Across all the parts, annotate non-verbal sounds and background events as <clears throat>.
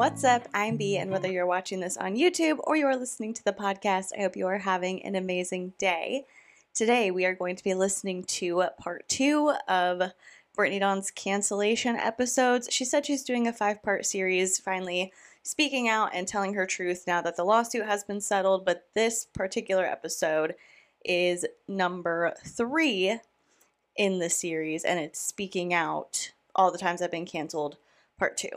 What's up? I'm B, and whether you're watching this on YouTube or you're listening to the podcast, I hope you are having an amazing day. Today, we are going to be listening to part two of Brittany Dawn's cancellation episodes. She said she's doing a five part series, finally speaking out and telling her truth now that the lawsuit has been settled. But this particular episode is number three in the series, and it's speaking out all the times I've been canceled, part two.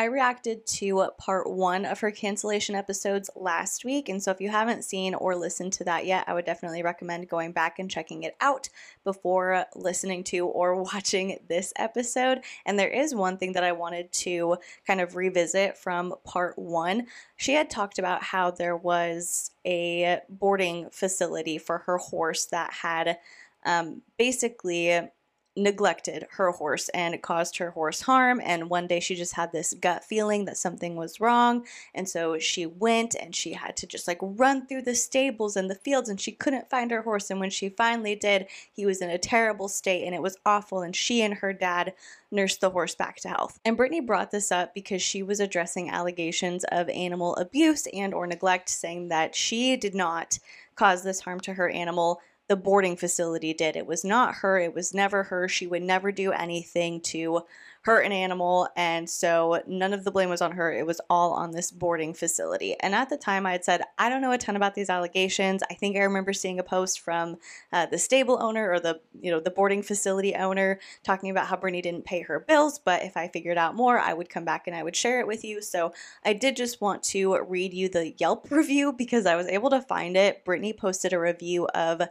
I reacted to part one of her cancellation episodes last week, and so if you haven't seen or listened to that yet, I would definitely recommend going back and checking it out before listening to or <laughs> watching this episode. And there is one thing that I wanted to kind of revisit from part one. She had talked about how there was a boarding facility for her horse that had um, basically neglected her horse and it caused her horse harm and one day she just had this gut feeling that something was wrong and so she went and she had to just like run through the stables and the fields and she couldn't find her horse and when she finally did he was in a terrible state and it was awful and she and her dad nursed the horse back to health. And brittany brought this up because she was addressing allegations of animal abuse and or neglect saying that she did not cause this harm to her animal the boarding facility did. It was not her, it was never her. She would never do anything to hurt an animal, and so none of the blame was on her. It was all on this boarding facility. And at the time, I had said, I don't know a ton about these allegations. I think I remember seeing a post from uh, the stable owner or the you know the boarding facility owner talking about how Brittany didn't pay her bills. But if I figured out more, I would come back and I would share it with you. So I did just want to read you the Yelp review because I was able to find it. Brittany posted a review of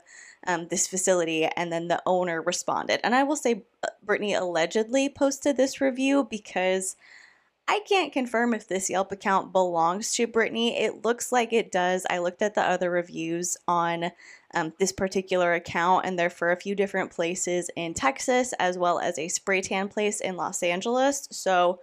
um, this facility, and then the owner responded. And I will say, uh, Brittany allegedly posted this review because I can't confirm if this Yelp account belongs to Brittany. It looks like it does. I looked at the other reviews on um, this particular account, and they're for a few different places in Texas as well as a spray tan place in Los Angeles. So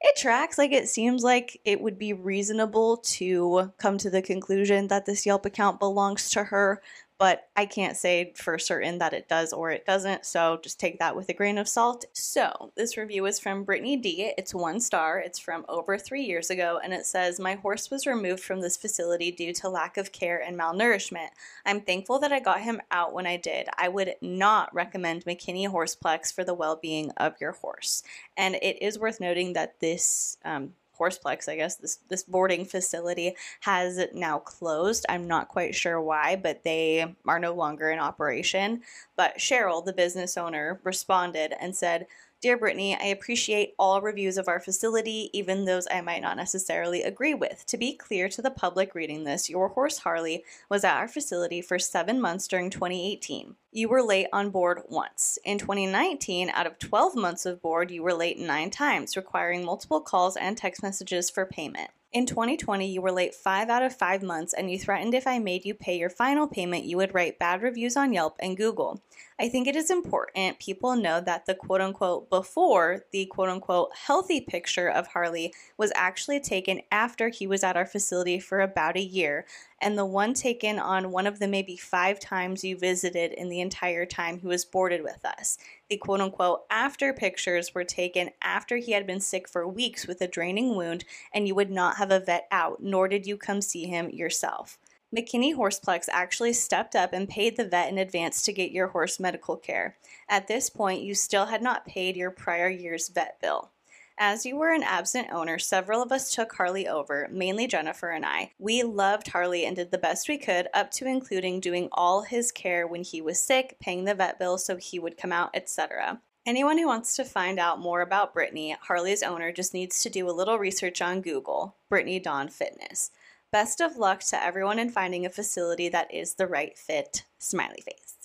it tracks. Like it seems like it would be reasonable to come to the conclusion that this Yelp account belongs to her, but I can't say for certain that it does or it doesn't, so just take that with a grain of salt. So, this review is from Brittany D. It's one star, it's from over three years ago, and it says, My horse was removed from this facility due to lack of care and malnourishment. I'm thankful that I got him out when I did. I would not recommend McKinney Horseplex for the well being of your horse. And it is worth noting that this um, Horseplex, I guess this this boarding facility has now closed. I'm not quite sure why, but they are no longer in operation. But Cheryl, the business owner, responded and said, Dear Brittany, I appreciate all reviews of our facility, even those I might not necessarily agree with. To be clear to the public reading this, your horse Harley was at our facility for seven months during 2018. You were late on board once. In 2019, out of 12 months of board, you were late nine times, requiring multiple calls and text messages for payment. In 2020, you were late five out of five months, and you threatened if I made you pay your final payment, you would write bad reviews on Yelp and Google. I think it is important people know that the quote unquote before the quote unquote healthy picture of Harley was actually taken after he was at our facility for about a year, and the one taken on one of the maybe five times you visited in the entire time he was boarded with us. The quote unquote after pictures were taken after he had been sick for weeks with a draining wound, and you would not have a vet out, nor did you come see him yourself. McKinney Horseplex actually stepped up and paid the vet in advance to get your horse medical care. At this point, you still had not paid your prior year's vet bill. As you were an absent owner, several of us took Harley over, mainly Jennifer and I. We loved Harley and did the best we could, up to including doing all his care when he was sick, paying the vet bill so he would come out, etc. Anyone who wants to find out more about Brittany, Harley's owner, just needs to do a little research on Google Brittany Dawn Fitness. Best of luck to everyone in finding a facility that is the right fit. Smiley face.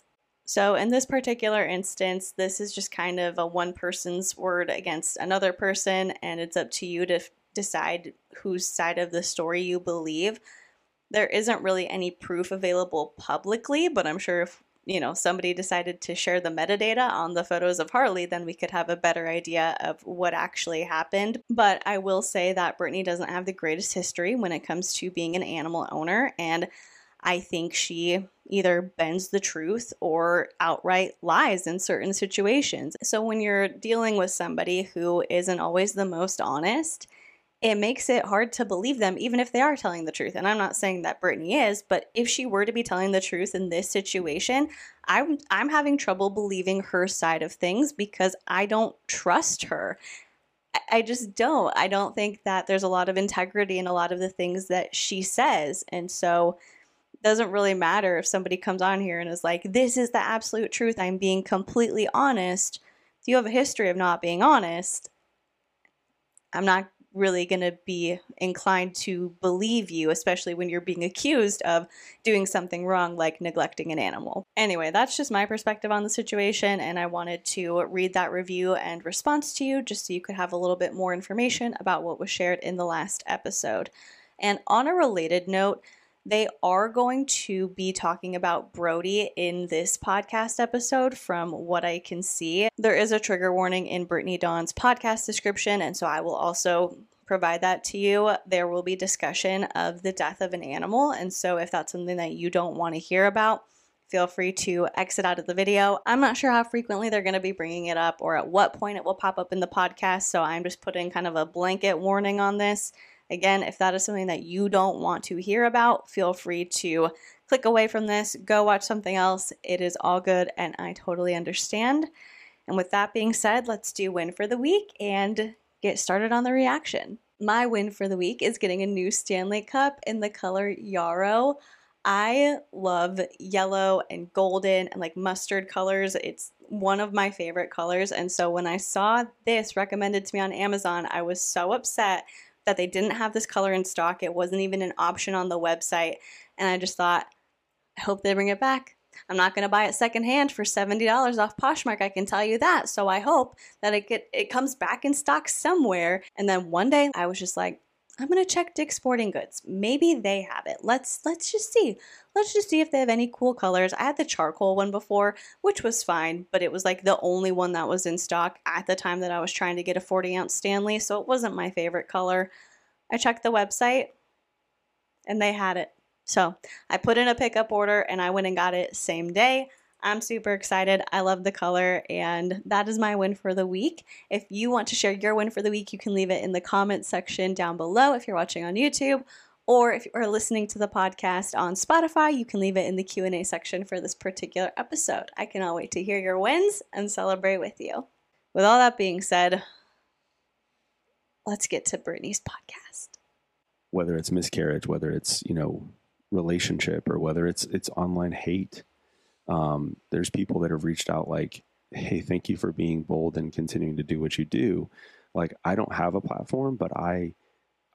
So, in this particular instance, this is just kind of a one person's word against another person, and it's up to you to f- decide whose side of the story you believe. There isn't really any proof available publicly, but I'm sure if you know somebody decided to share the metadata on the photos of Harley, then we could have a better idea of what actually happened. But I will say that Brittany doesn't have the greatest history when it comes to being an animal owner, and I think she either bends the truth or outright lies in certain situations. So when you're dealing with somebody who isn't always the most honest, it makes it hard to believe them, even if they are telling the truth. And I'm not saying that Brittany is, but if she were to be telling the truth in this situation, I'm I'm having trouble believing her side of things because I don't trust her. I just don't. I don't think that there's a lot of integrity in a lot of the things that she says. And so doesn't really matter if somebody comes on here and is like, this is the absolute truth. I'm being completely honest. If you have a history of not being honest, I'm not really going to be inclined to believe you, especially when you're being accused of doing something wrong, like neglecting an animal. Anyway, that's just my perspective on the situation, and I wanted to read that review and response to you just so you could have a little bit more information about what was shared in the last episode. And on a related note, they are going to be talking about Brody in this podcast episode, from what I can see. There is a trigger warning in Brittany Dawn's podcast description, and so I will also provide that to you. There will be discussion of the death of an animal, and so if that's something that you don't want to hear about, feel free to exit out of the video. I'm not sure how frequently they're going to be bringing it up or at what point it will pop up in the podcast, so I'm just putting kind of a blanket warning on this. Again, if that is something that you don't want to hear about, feel free to click away from this, go watch something else. It is all good, and I totally understand. And with that being said, let's do win for the week and get started on the reaction. My win for the week is getting a new Stanley Cup in the color Yarrow. I love yellow and golden and like mustard colors. It's one of my favorite colors. And so when I saw this recommended to me on Amazon, I was so upset that they didn't have this color in stock. It wasn't even an option on the website. And I just thought, I hope they bring it back. I'm not going to buy it secondhand for $70 off Poshmark, I can tell you that. So I hope that it get it comes back in stock somewhere. And then one day I was just like, I'm gonna check Dick's Sporting Goods. Maybe they have it. Let's let's just see. Let's just see if they have any cool colors. I had the charcoal one before, which was fine, but it was like the only one that was in stock at the time that I was trying to get a 40 ounce Stanley, so it wasn't my favorite color. I checked the website and they had it. So I put in a pickup order and I went and got it same day. I'm super excited. I love the color, and that is my win for the week. If you want to share your win for the week, you can leave it in the comments section down below if you're watching on YouTube. Or if you are listening to the podcast on Spotify, you can leave it in the Q&A section for this particular episode. I cannot wait to hear your wins and celebrate with you. With all that being said, let's get to Brittany's podcast. Whether it's miscarriage, whether it's, you know, relationship or whether it's it's online hate, um, there's people that have reached out like, hey, thank you for being bold and continuing to do what you do. Like I don't have a platform, but I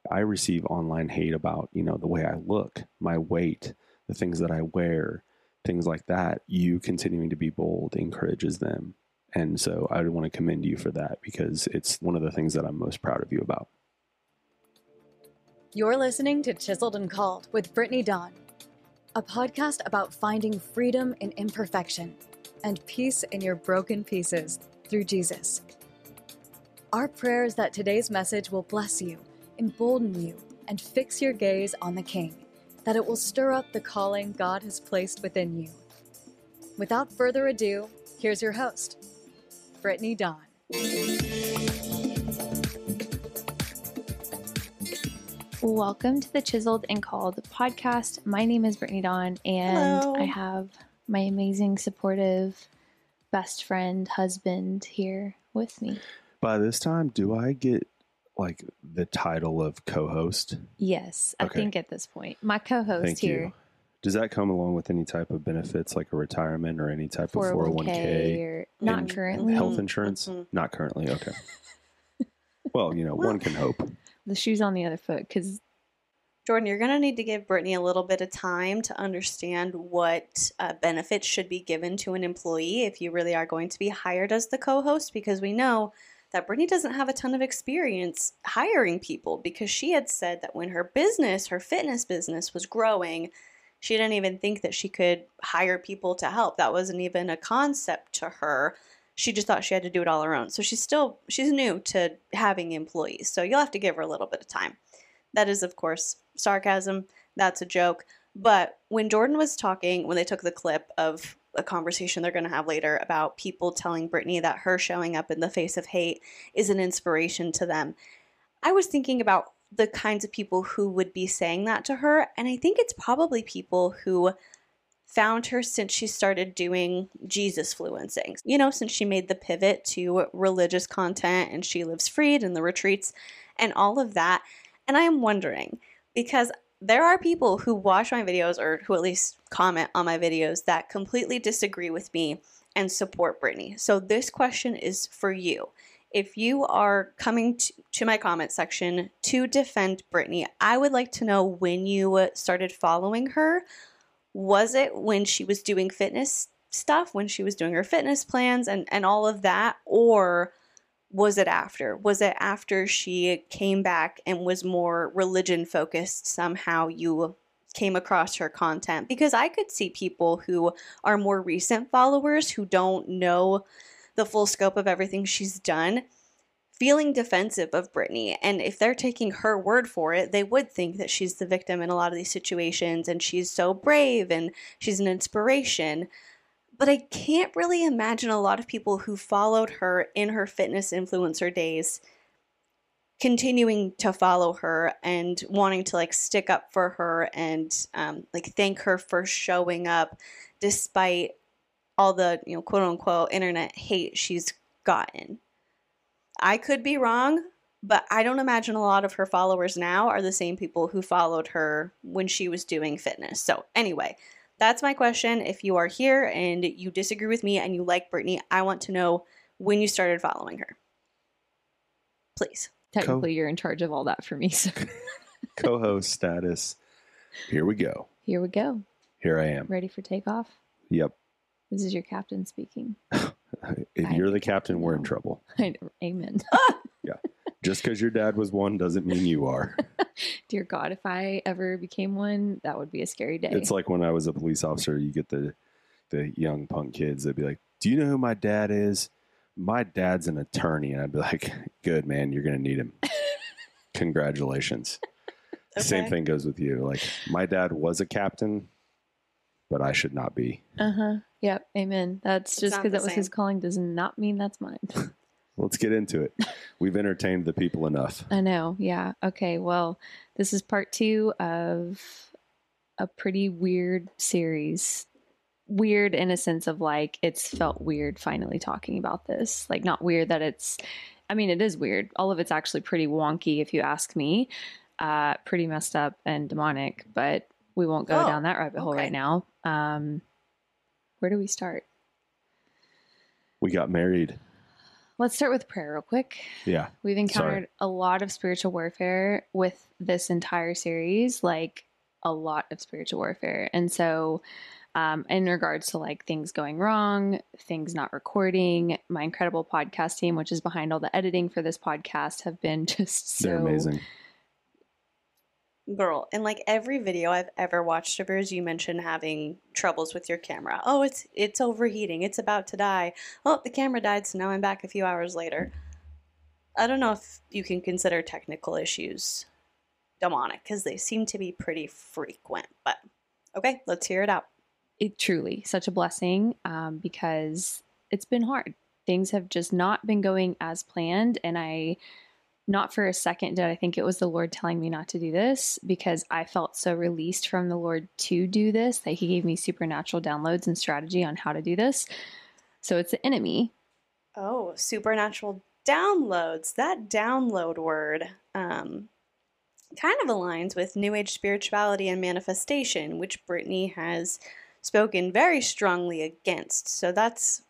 I receive online hate about, you know, the way I look, my weight, the things that I wear, things like that. You continuing to be bold encourages them. And so I want to commend you for that because it's one of the things that I'm most proud of you about. You're listening to Chiseled and Called with Brittany Dawn a podcast about finding freedom in imperfection and peace in your broken pieces through Jesus. Our prayer is that today's message will bless you, embolden you, and fix your gaze on the King, that it will stir up the calling God has placed within you. Without further ado, here's your host, Brittany Dawn. Welcome to the Chiseled and Called podcast. My name is Brittany Dawn, and Hello. I have my amazing, supportive best friend, husband here with me. By this time, do I get like the title of co-host? Yes, I Okay. think at this point, my co-host Thank here, you. Does that come along with any type of benefits like a retirement or any type of 401k, 401k? or not and currently. Health insurance? Not currently. Okay. <laughs> well, you know, one can hope. The shoe's on the other foot because Jordan, you're going to need to give Brittany a little bit of time to understand what uh, benefits should be given to an employee if you really are going to be hired as the co host, because we know that Brittany doesn't have a ton of experience hiring people because she had said that when her business, her fitness business, was growing, she didn't even think that she could hire people to help. That wasn't even a concept to her. She just thought she had to do it all her own. So she's still she's new to having employees. So you'll have to give her a little bit of time. That is, of course, sarcasm. That's a joke. But when Jordan was talking, when they took the clip of a conversation they're going to have later about people telling Brittany that her showing up in the face of hate is an inspiration to them, I was thinking about the kinds of people who would be saying that to her. And I think it's probably people who found her since she started doing Jesus fluencing. You know, since she made the pivot to religious content and she lives freed in the retreats and all of that. And I am wondering because there are people who watch my videos or who at least comment on my videos that completely disagree with me and support Brittany. So this question is for you. If you are coming to, to my comment section to defend Brittany, I would like to know when you started following her was it when she was doing fitness stuff, when she was doing her fitness plans and, and all of that? Or was it after? Was it after she came back and was more religion focused somehow? You came across her content because I could see people who are more recent followers who don't know the full scope of everything she's done feeling defensive of Brittany. And if they're taking her word for it, they would think that she's the victim in a lot of these situations and she's so brave and she's an inspiration. But I can't really imagine a lot of people who followed her in her fitness influencer days continuing to follow her and wanting to like stick up for her and um, like thank her for showing up despite all the you know quote unquote internet hate she's gotten I could be wrong, but I don't imagine a lot of her followers now are the same people who followed her when she was doing fitness. So, anyway, that's my question. If you are here and you disagree with me and you like Brittany, I want to know when you started following her. Please. Technically, Co- you're in charge of all that for me. So. <laughs> Co host status. Here we go. Here we go. Here I am. Ready for takeoff? Yep. This is your captain speaking. <laughs> if I you're the captain, we're in trouble. <laughs> Amen. <laughs> yeah. Just because your dad was one doesn't mean you are. <laughs> Dear God, if I ever became one, that would be a scary day. It's like when I was a police officer, you get the the young punk kids that'd be like, Do you know who my dad is? My dad's an attorney. And I'd be like, Good man, you're gonna need him. Congratulations. Okay. Same thing goes with you. Like my dad was a captain, but I should not be. Uh huh. Yep. Amen. That's it's just because that was his calling does not mean that's mine. <laughs> <laughs> Let's get into it. We've entertained the people enough. I know. Yeah. Okay. Well, this is part two of a pretty weird series. Weird in a sense of like it's felt weird finally talking about this. Like, not weird that it's, I mean, it is weird. All of it's actually pretty wonky if you ask me. Uh, pretty messed up and demonic, but we won't go oh, down that rabbit hole okay. right now. Um, where do we start? We got married. Let's start with prayer real quick. Yeah. We've encountered Sorry. a lot of spiritual warfare with this entire series, like a lot of spiritual warfare. And so, um, in regards to like things going wrong, things not recording, my incredible podcast team, which is behind all the editing for this podcast, have been <laughs> just so They're amazing girl in like every video i've ever watched of yours you mention having troubles with your camera. Oh it's it's overheating. It's about to die. Oh the camera died so now i'm back a few hours later. I don't know if you can consider technical issues demonic because they seem to be pretty frequent but okay let's hear it out. It truly such a blessing um, because it's been hard. Things have just not been going as planned and i not for a second did I think it was the Lord telling me not to do this because I felt so released from the Lord to do this that He gave me supernatural downloads and strategy on how to do this. So it's the enemy. Oh, supernatural downloads. That download word um, kind of aligns with New Age spirituality and manifestation, which Brittany has spoken very strongly against. So that's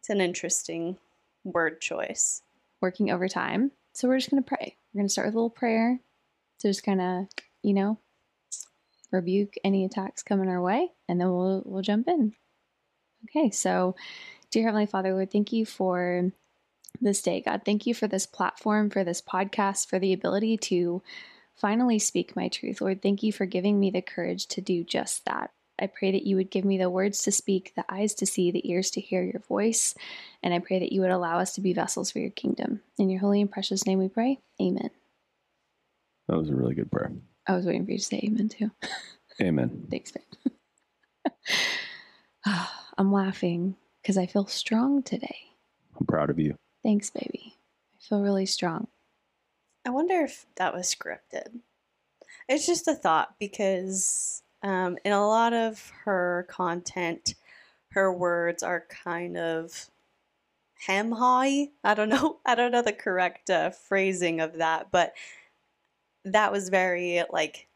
it's an interesting word choice. Working overtime. So we're just going to pray. We're going to start with a little prayer to just kind of, you know, rebuke any attacks coming our way, and then we'll we'll jump in. Okay, so dear Heavenly Father, Lord, thank you for this day, God. Thank you for this platform, for this podcast, for the ability to finally speak my truth. Lord, thank you for giving me the courage to do just that. I pray that you would give me the words to speak, the eyes to see, the ears to hear your voice. And I pray that you would allow us to be vessels for your kingdom. In your holy and precious name we pray. Amen. That was a really good prayer. I was waiting for you to say amen too. <laughs> Amen. Thanks, babe. <laughs> <sighs> I'm laughing because I feel strong today. I'm proud of you. Thanks, baby. I feel really strong. I wonder if that was scripted. It's just a thought because um, in a lot of her content, her words are kind of hem high. I don't know. <laughs> I don't know the correct uh, phrasing of that, but that was very like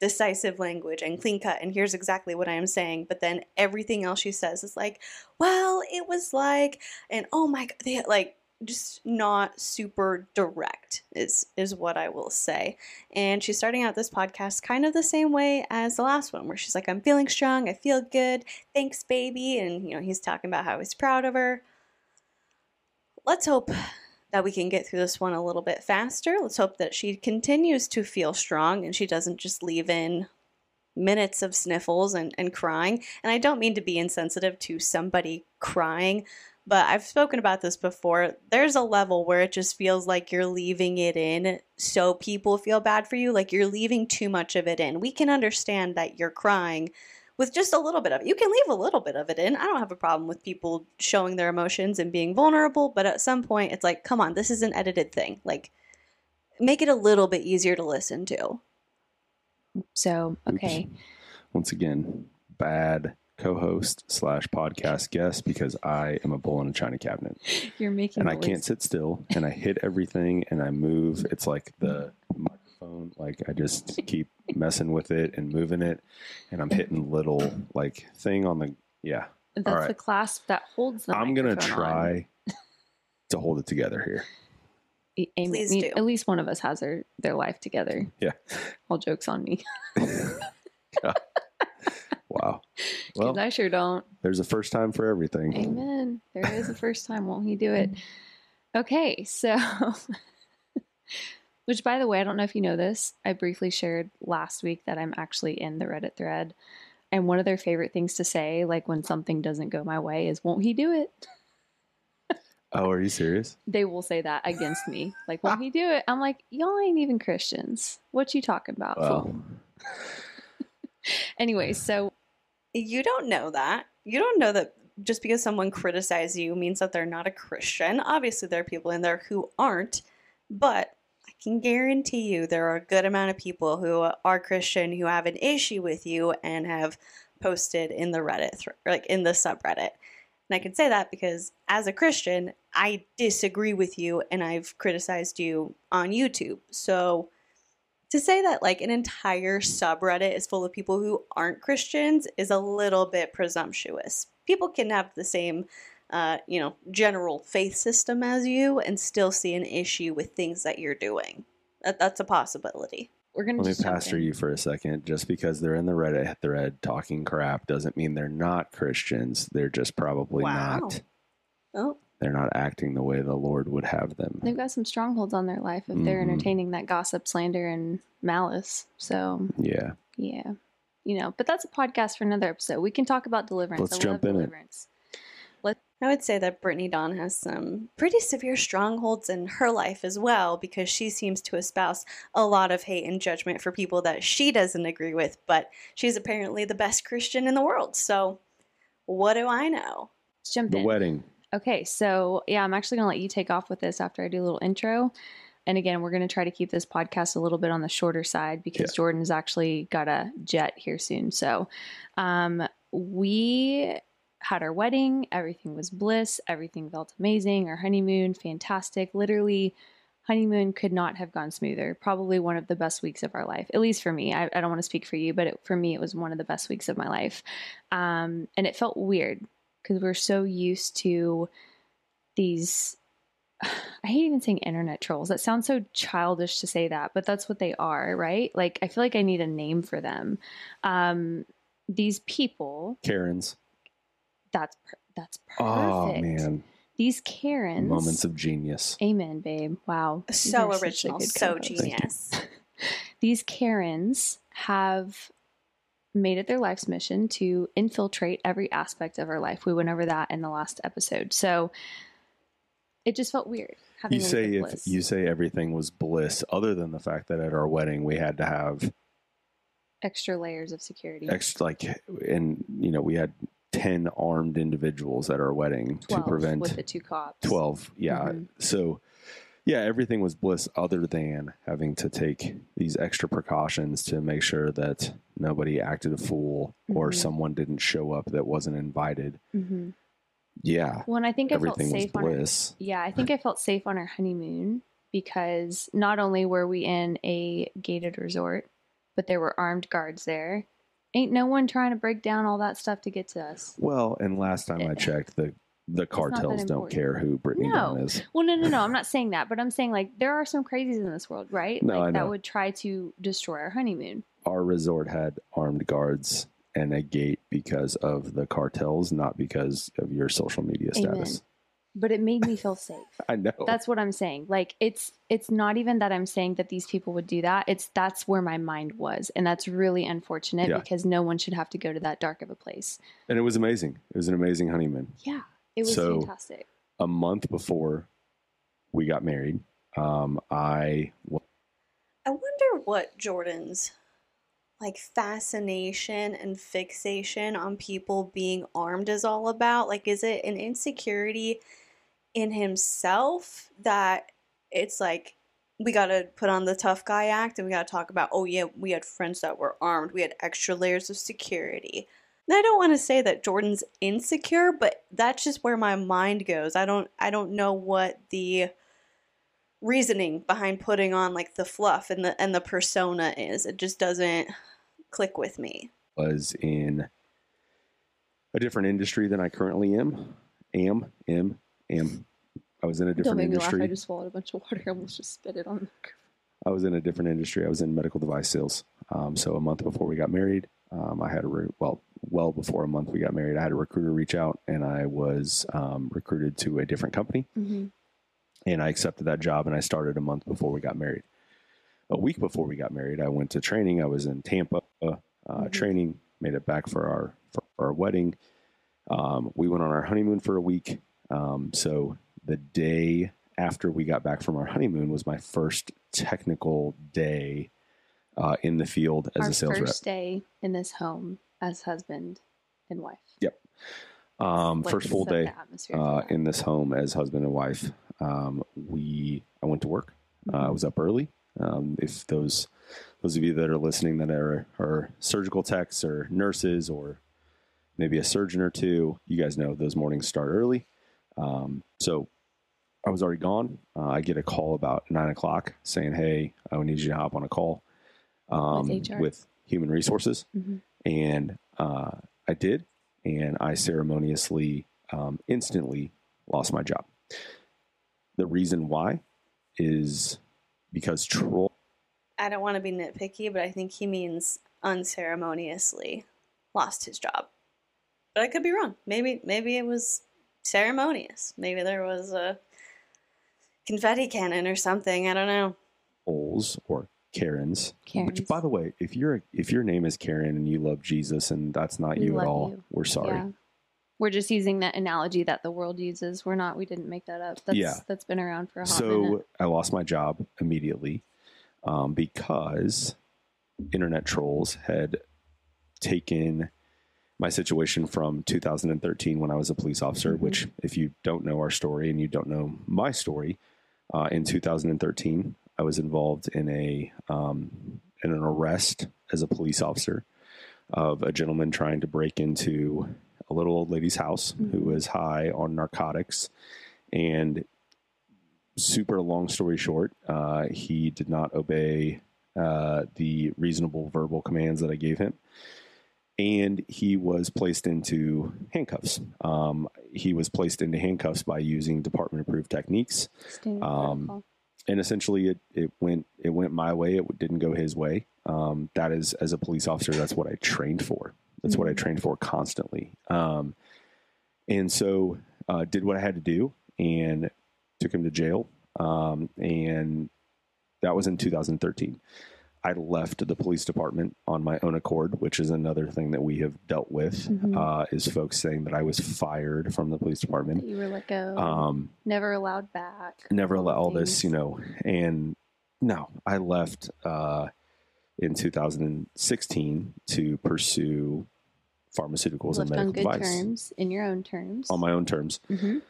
decisive language and clean cut. And here's exactly what I am saying. But then everything else she says is like, well, it was like, and oh my god, they, like just not super direct is is what I will say. And she's starting out this podcast kind of the same way as the last one where she's like I'm feeling strong, I feel good. Thanks baby and you know he's talking about how he's proud of her. Let's hope that we can get through this one a little bit faster. Let's hope that she continues to feel strong and she doesn't just leave in minutes of sniffles and, and crying. And I don't mean to be insensitive to somebody crying, but I've spoken about this before. There's a level where it just feels like you're leaving it in so people feel bad for you, like you're leaving too much of it in. We can understand that you're crying with just a little bit of it. You can leave a little bit of it in. I don't have a problem with people showing their emotions and being vulnerable, but at some point it's like, come on, this is an edited thing. Like make it a little bit easier to listen to. So, okay. Once again, bad co-host slash podcast guest because I am a bull in a china cabinet You're making and I can't sit still and I hit everything and I move. It's like the microphone, like I just keep messing with it and moving it, and I'm hitting little like thing on the yeah. That's all right. the clasp that holds the I'm gonna microphone on. try to hold it together here. A- Please I mean, do. At least one of us has their, their life together. Yeah. All jokes on me. <laughs> <laughs> Wow. <laughs> Well, I sure don't. there's a first time for everything. Amen. There is a first time. Won't he do it? <laughs> Okay. So, <laughs> which by the way, I don't know if you know this. I briefly shared last week that I'm actually in the Reddit thread. And one of their favorite things to say, like when something doesn't go my way, is, Won't he do it? Oh, are you serious? they will say that against me. Like, won't he do it? I'm like, y'all ain't even Christians. What you talking about? Well. Anyway, so You don't know that. You don't know that just because someone criticizes you means that they're not a Christian. Obviously, there are people in there who aren't, but I can guarantee you there are a good amount of people who are Christian who have an issue with you and have posted in the Reddit, like in the subreddit. And I can say that because as a Christian, I disagree with you and I've criticized you on YouTube. So to say that like an entire subreddit is full of people who aren't Christians is a little bit presumptuous. People can have the same, uh, you know, general faith system as you and still see an issue with things that you're doing. That, that's a possibility. we're gonna let me just jump pastor in. you for a second. Just because they're in the Reddit thread talking crap doesn't mean they're not Christians. They're just probably Wow. not. Oh, They're not acting the way the Lord would have them. They've got some strongholds on their life if they're Mhm. entertaining that gossip, slander, and malice. So Yeah. yeah, you know. But that's a podcast for another episode. We can talk about deliverance. Let's I jump love in it. deliverance. I would say that Brittany Dawn has some pretty severe strongholds in her life as well because she seems to espouse a lot of hate and judgment for people that she doesn't agree with, but she's apparently the best Christian in the world. So, what do I know? Let's jump The in. wedding. Okay, so yeah, I'm actually gonna let you take off with this after I do a little intro. And again, we're gonna try to keep this podcast a little bit on the shorter side because Yeah. Jordan's actually got a jet here soon. So um, we had our wedding, everything was bliss, everything felt amazing. Our honeymoon, fantastic. Literally, honeymoon could not have gone smoother. Probably one of the best weeks of our life, at least for me. I, I don't want to speak for you, but it, for me, it was one of the best weeks of my life. Um, and it felt weird because we're so used to these <sighs> I hate even saying internet trolls. That sounds so childish to say that, but that's what they are, right? Like I feel like I need a name for them. Um these people, Karen's. that's per- that's perfect. Oh, man. These Karens. Moments of genius. Amen, babe. Wow. So You're such a original, so genius. <laughs> These Karens have made it their life's mission to infiltrate every aspect of our life. We went over that in the last episode. So it just felt weird. having You say if bliss. you say everything was bliss, other than the fact that at our wedding we had to have extra layers of security. extra like and you know we had 10 armed individuals at our wedding to prevent with the two cops. 12 yeah Mhm. so yeah, everything was bliss other than having to take these extra precautions to make sure that nobody acted a fool or Mhm. someone didn't show up that wasn't invited. Mm-hmm. Yeah, Well, and I think I felt everything was safe on our, bliss. yeah, I think I felt safe on our honeymoon because not only were we in a gated resort, but there were armed guards there. Ain't no one trying to break down all that stuff to get to us. Well, and last time I Eh. checked, the the cartels don't care who Brittany No. Is. Well, no, no, no. I'm not saying that, but I'm saying like there are some crazies in this world, right? No, like that would try to destroy our honeymoon. Our resort had armed guards and a gate because of the cartels, not because of your social media Amen. status. But it made me <laughs> feel safe. I know. That's what I'm saying. Like it's it's not even that I'm saying that these people would do that. It's that's where my mind was, and that's really unfortunate Yeah. because no one should have to go to that dark of a place. and it was amazing. It was an amazing honeymoon. Yeah, it was So- fantastic. A month before we got married, um, I I wonder what Jordan's like fascination and fixation on people being armed is all about. Like, is it an insecurity in himself that it's like we got to put on the tough guy act and we got to talk about, oh, yeah, we had friends that were armed, we had extra layers of security. And I don't want to say that Jordan's insecure, but that's just where my mind goes. I don't I don't know what the reasoning behind putting on like the fluff and the and the persona is. It just doesn't click with me. was in a different industry than I currently am. Am, am, am. I was in a different industry. I just swallowed a bunch of water. I almost just spit it on. <laughs> I was in a different industry. I was in medical device sales. Um, so a month before we got married, um, I had a re- well, well before a month we got married, I had a recruiter reach out, and I was um, recruited to a different company, Mm-hmm. and I accepted that job, and I started a month before we got married. A week before we got married, I went to training. I was in Tampa, uh, Mhm. training. Made it back for our for our wedding. Um, we went on our honeymoon for a week. Um, so the day after we got back from our honeymoon was my first technical day uh, in the field as Our a sales first day in this home as husband and wife. Yep. Um, Like, first full day uh, in this home as husband and wife. Um, we I went to work. Uh, I Mhm. was up early. Um, if those those of you that are listening that are are surgical techs or nurses or maybe a surgeon or two, you guys know those mornings start early. Um, so I was already gone. Uh, I get a call about nine o'clock saying, "Hey, I would need you to hop on a call um, HR. with human resources," Mhm. and uh, I did, and I ceremoniously, um, instantly lost my job. The reason why is because troll. I don't want to be nitpicky, but I think he means unceremoniously lost his job. But I could be wrong. Maybe maybe it was ceremonious. Maybe there was a confetti cannon or something. I don't know. Trolls or Karens. Karens. Which, by the way, if you're if your name is Karen and you love Jesus and that's not We you at all, you. we're sorry. Yeah. We're just using that analogy that the world uses. We're not. We didn't make that up. That's, Yeah. That's been around for a hot So minute. I lost my job immediately um, because internet trolls had taken my situation from 2013 when I was a police officer. Mhm. Which, if you don't know our story and you don't know my story, uh, in 2013 I was involved in a um, in an arrest as a police officer of a gentleman trying to break into a little old lady's house who Mhm. was high on narcotics and super long story short, uh, he did not obey uh, the reasonable verbal commands that I gave him. And he was placed into handcuffs. Um, he was placed into handcuffs by using department approved techniques. Um. And essentially, it, it went it went my way. It didn't go his way. Um, that is, as a police officer, that's what I trained for. That's what I Mhm. trained for constantly. Um, and so, uh, did what I had to do, and took him to jail. Um, and that was in 2013. I left the police department on my own accord, which is another thing that we have dealt with. Mhm. Uh, is folks saying that I was fired from the police department. you were let go. Um, never allowed back. never all let the all this, you know, and no, I left uh, in 2016 to pursue pharmaceuticals and Left on medical good device terms, in your own terms. on my own terms. Mhm.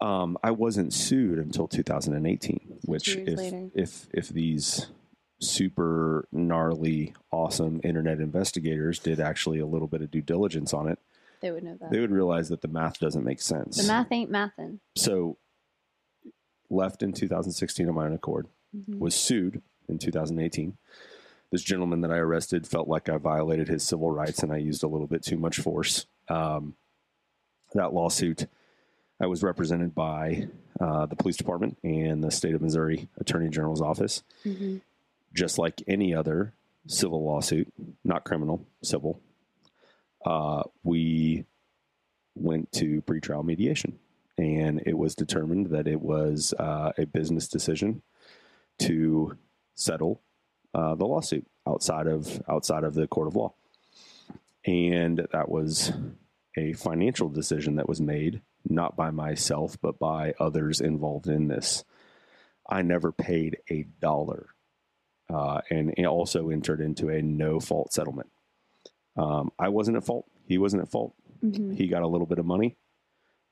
Um, I wasn't sued until 2018, which if, if if these super gnarly, awesome internet investigators did actually a little bit of due diligence on it, They would know that. they would realize that the math doesn't make sense. the math ain't mathin'. So, left in 2016 on my own accord, Mhm. was sued in 2018. This gentleman that I arrested felt like I violated his civil rights and I used a little bit too much force. Um, that lawsuit, I was represented by uh, the police department and the state of Missouri Attorney General's office, Mhm. Just like any other civil lawsuit, not criminal, civil. Uh, we went to pretrial mediation, and it was determined that it was uh, a business decision to settle uh, the lawsuit outside of outside of the court of law, and that was a financial decision that was made not by myself but by others involved in this. I never paid a dollar, uh, and it also entered into a no fault settlement. Um, I wasn't at fault. He wasn't at fault. Mhm. He got a little bit of money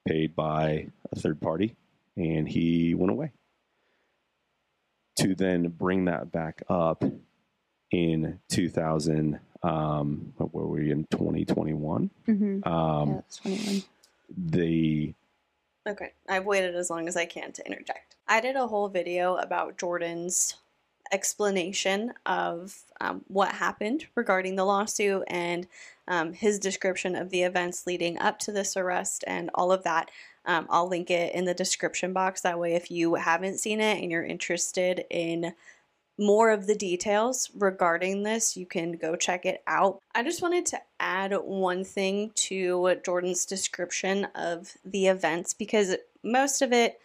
paid by a third party, and he went away. To then bring that back up in 2000, um, what were we in 2021? Mhm. Um, yeah, 21. The Okay, I've waited as long as I can to interject. I did a whole video about Jordan's explanation of um, what happened regarding the lawsuit and um, his description of the events leading up to this arrest and all of that. Um, I'll link it in the description box. That way, if you haven't seen it and you're interested in more of the details regarding this, you can go check it out. I just wanted to add one thing to Jordan's description of the events because most of it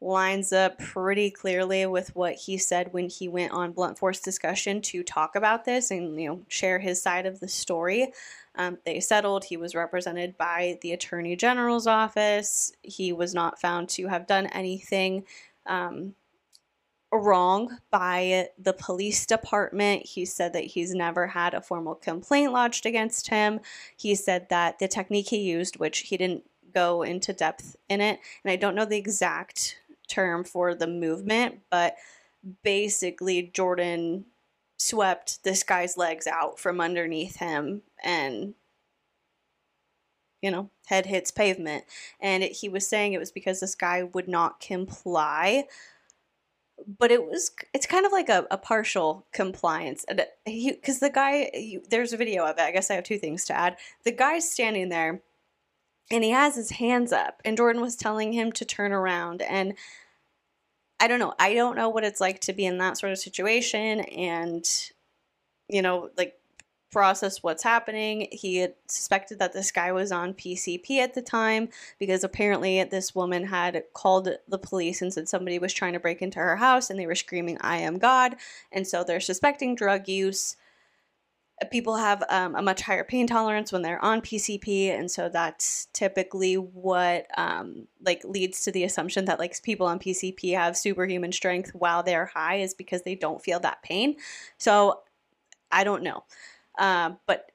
lines up pretty clearly with what he said when he went on Blunt Force discussion to talk about this and you know share his side of the story. Um, they settled. He was represented by the Attorney General's office. He was not found to have done anything um, wrong by the police department. He said that he's never had a formal complaint lodged against him. He said that the technique he used, which he didn't go into depth in it, and I don't know the exact term for the movement, but basically Jordan swept this guy's legs out from underneath him and you know head hits pavement. And it, he was saying it was because this guy would not comply but it was it's kind of like a, a partial compliance. And because the guy there's a video of it. I guess i have two things to add. The guy's standing there and he has his hands up and jordan was telling him to turn around and i don't know i don't know what it's like to be in that sort of situation and you know like process what's happening. He had suspected that this guy was on pcp at the time because apparently this woman had called the police and said somebody was trying to break into her house and they were screaming i am god. And so they're suspecting drug use people have um, a much higher pain tolerance when they're on PCP, and so that's typically what um, like leads to the assumption that like people on PCP have superhuman strength while they're high is because they don't feel that pain. So I don't know, uh, but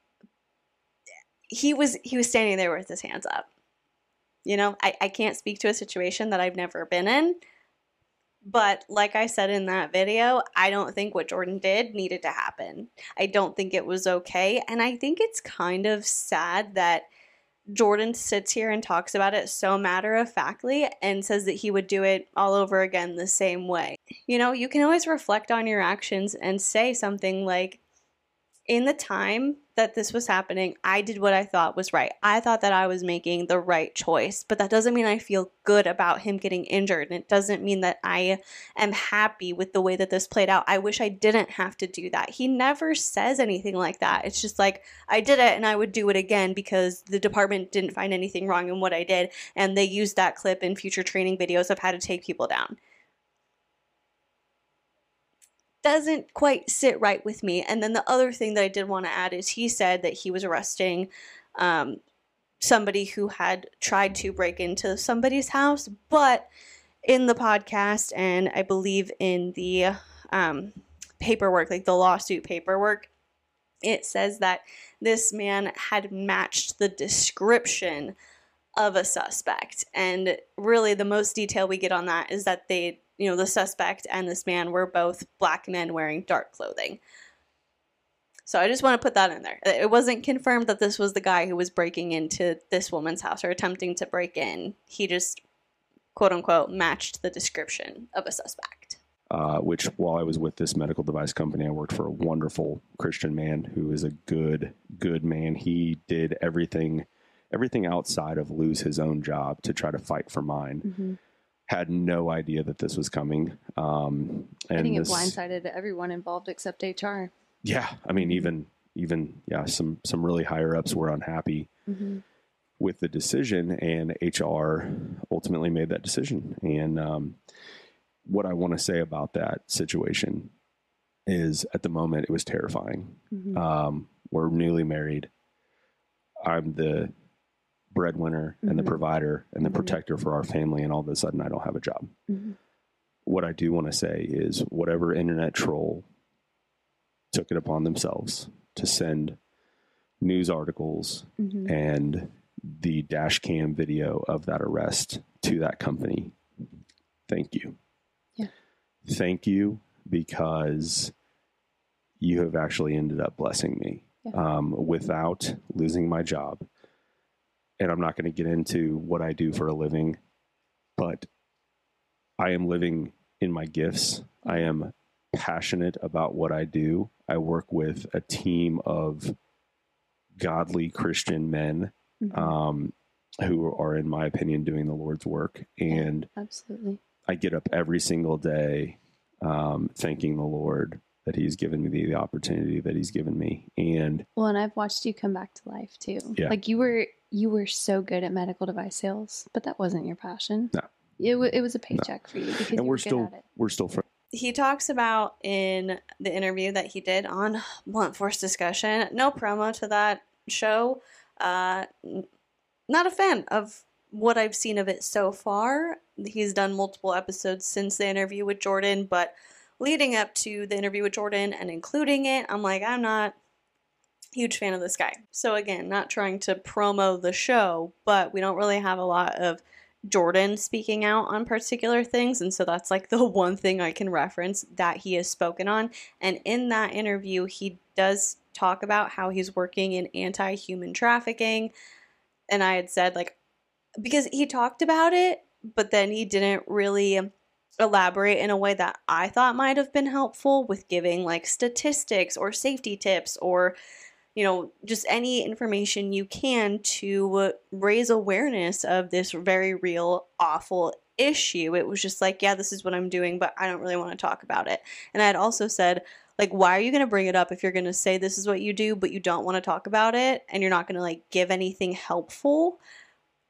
he was he was standing there with his hands up. You know, I, I can't speak to a situation that I've never been in. But like I said in that video, I don't think what Jordan did needed to happen. I don't think it was okay. And I think it's kind of sad that Jordan sits here and talks about it so matter of factly and says that he would do it all over again the same way. You know, you can always reflect on your actions and say something like, in the time that this was happening, I did what I thought was right. I thought that I was making the right choice, but that doesn't mean I feel good about him getting injured. And it doesn't mean that I am happy with the way that this played out. I wish I didn't have to do that. He never says anything like that. It's just like, I did it and I would do it again because the department didn't find anything wrong in what I did. And they used that clip in future training videos of how to take people down doesn't quite sit right with me. And then the other thing that I did want to add is he said that he was arresting um, somebody who had tried to break into somebody's house, but in the podcast and I believe in the um, paperwork, like the lawsuit paperwork, it says that this man had matched the description of a suspect. And really, the most detail we get on that is that they, you know, the suspect and this man were both black men wearing dark clothing. So I just want to put that in there. It wasn't confirmed that this was the guy who was breaking into this woman's house or attempting to break in. He just, quote unquote, matched the description of a suspect. Uh, which, while I was with this medical device company, I worked for a wonderful Christian man who is a good, good man. He did everything, everything outside of lose his own job to try to fight for mine. Mm-hmm. Had no idea that this was coming. Um, and I think this, it blindsided everyone involved except HR. Yeah, I mean, even even yeah, some some really higher ups were unhappy Mm-hmm. with the decision, and HR ultimately made that decision. And um, what I want to say about that situation is, at the moment, it was terrifying. Mm-hmm. Um, we're newly married. I'm the breadwinner and the Mhm. provider and the Mhm. protector for our family, and all of a sudden, I don't have a job. Mhm. What I do want to say is, whatever internet troll took it upon themselves to send news articles Mm-hmm. and the dash cam video of that arrest to that company. Thank you. Yeah. Thank you because you have actually ended up blessing me Yeah. um, without losing my job. And I'm not going to get into what I do for a living, but I am living in my gifts. I am passionate about what I do. I work with a team of godly Christian men Mhm. um, who are, in my opinion, doing the Lord's work. And Absolutely. I get up every single day um, thanking the Lord that He's given me the, the opportunity that He's given me. And Well, and I've watched you come back to life too. Yeah. Like you were you were so good at medical device sales, but that wasn't your passion. No. It, w- it was a paycheck for you because and were we're good still at it. we're still friends. he talks about in the interview that he did on Blunt Force Discussion. No promo to that show. Uh, not a fan of what I've seen of it so far. He's done multiple episodes since the interview with Jordan, but leading up to the interview with Jordan and including it, I'm like, I'm not a huge fan of this guy. So again, not trying to promo the show, but we don't really have a lot of Jordan speaking out on particular things. And so that's like <laughs> the one thing I can reference that he has spoken on. And in that interview, he does talk about how he's working in anti human trafficking. And I had said, like, because he talked about it, but then he didn't really elaborate in a way that I thought might have been helpful with giving like statistics or safety tips or you know, just any information you can to uh, raise awareness of this very real, awful issue. It was just like, yeah, this is what I'm doing, but I don't really want to talk about it. And I had also said, like, why are you going to bring it up if you're going to say this is what you do, but you don't want to talk about it and you're not going to like give anything helpful?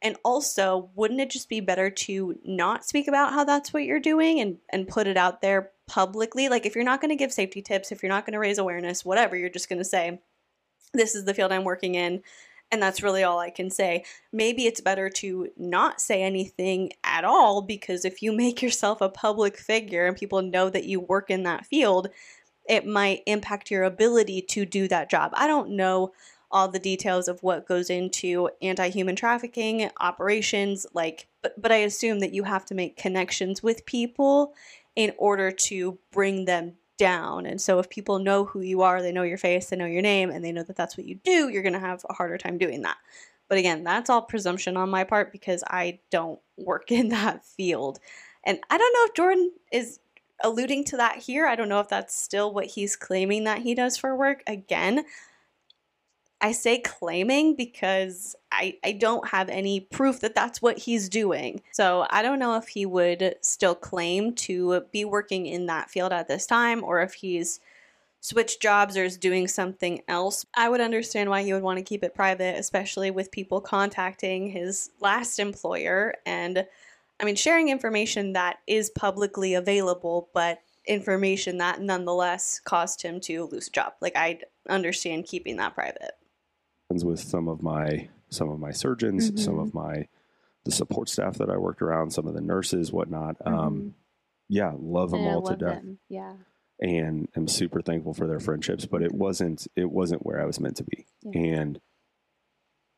And also, wouldn't it just be better to not speak about how that's what you're doing and, and put it out there publicly? Like, if you're not going to give safety tips, if you're not going to raise awareness, whatever, you're just going to say, this is the field I'm working in. And that's really all I can say. Maybe it's better to not say anything at all because if you <laughs> make yourself a public figure and people know that you work in that field, it might impact your ability to do that job. I don't know all the details of what goes into anti-human trafficking operations like but but I assume that you have to make connections with people in order to bring them down. And so if people know who you are, they know your face, they know your name, and they know that that's what you do, you're going to have a harder time doing that. But again, that's all presumption on my part because I don't work <laughs> in that field. And I don't know if Jordan is alluding to that here. I don't know if that's still what he's claiming that he does for work. Again, I say claiming because I, I don't have any proof that that's what he's doing. So I don't know if he would still claim to be working in that field at this time or if he's switched jobs or is doing something else. I would understand why he would want to keep it private, especially with people contacting his last employer and I mean sharing information that is publicly available, but information that nonetheless caused him to lose a job. Like I understand keeping that private. With some of my some of my surgeons, some Mhm. of my the support staff that I worked around, some of the nurses, whatnot. Um, yeah, love them And all to death, them. Yeah. and I'm super thankful for their friendships. But it wasn't it wasn't where I was meant to be, Yeah. and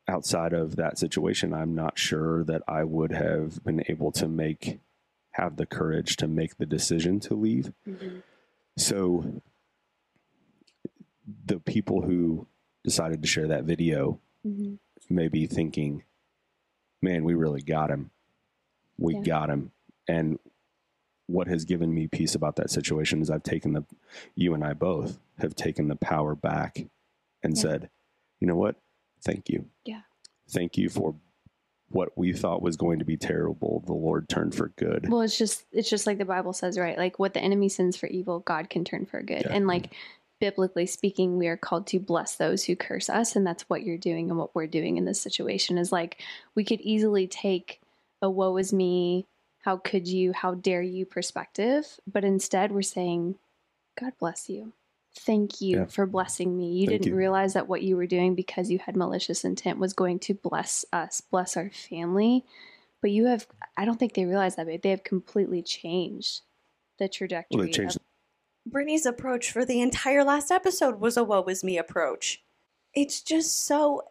outside of that situation, I'm not sure that I would have been able to make have the courage to make the decision to leave. Mhm. So the people who decided to share that video Mhm. may be thinking, man, we really got him. We Yeah. got him. And what has given me peace about that situation is I've taken the, you and I both have taken the power back and Yeah. said, you know what? Thank you. Yeah. Thank you for what we thought was going to be terrible. The Lord turned for good. Well, it's just it's just like the Bible says, right? Like what the enemy sends for evil, God can turn for good. Yeah. And like biblically speaking, we are called to bless those who curse us, and that's what you're doing and what we're doing in this situation is like we could easily take a woe is me, how could you, how dare you perspective, but instead we're saying, God bless you. Thank you Yeah. for blessing me. You Thank didn't you. realize that what you were doing because you had malicious intent was going to bless us, bless our family. But you have, I don't think they realize that, babe. They have completely changed the trajectory. Well, they changed of- Brittany's approach for the entire last episode was a woe is me approach. It's just so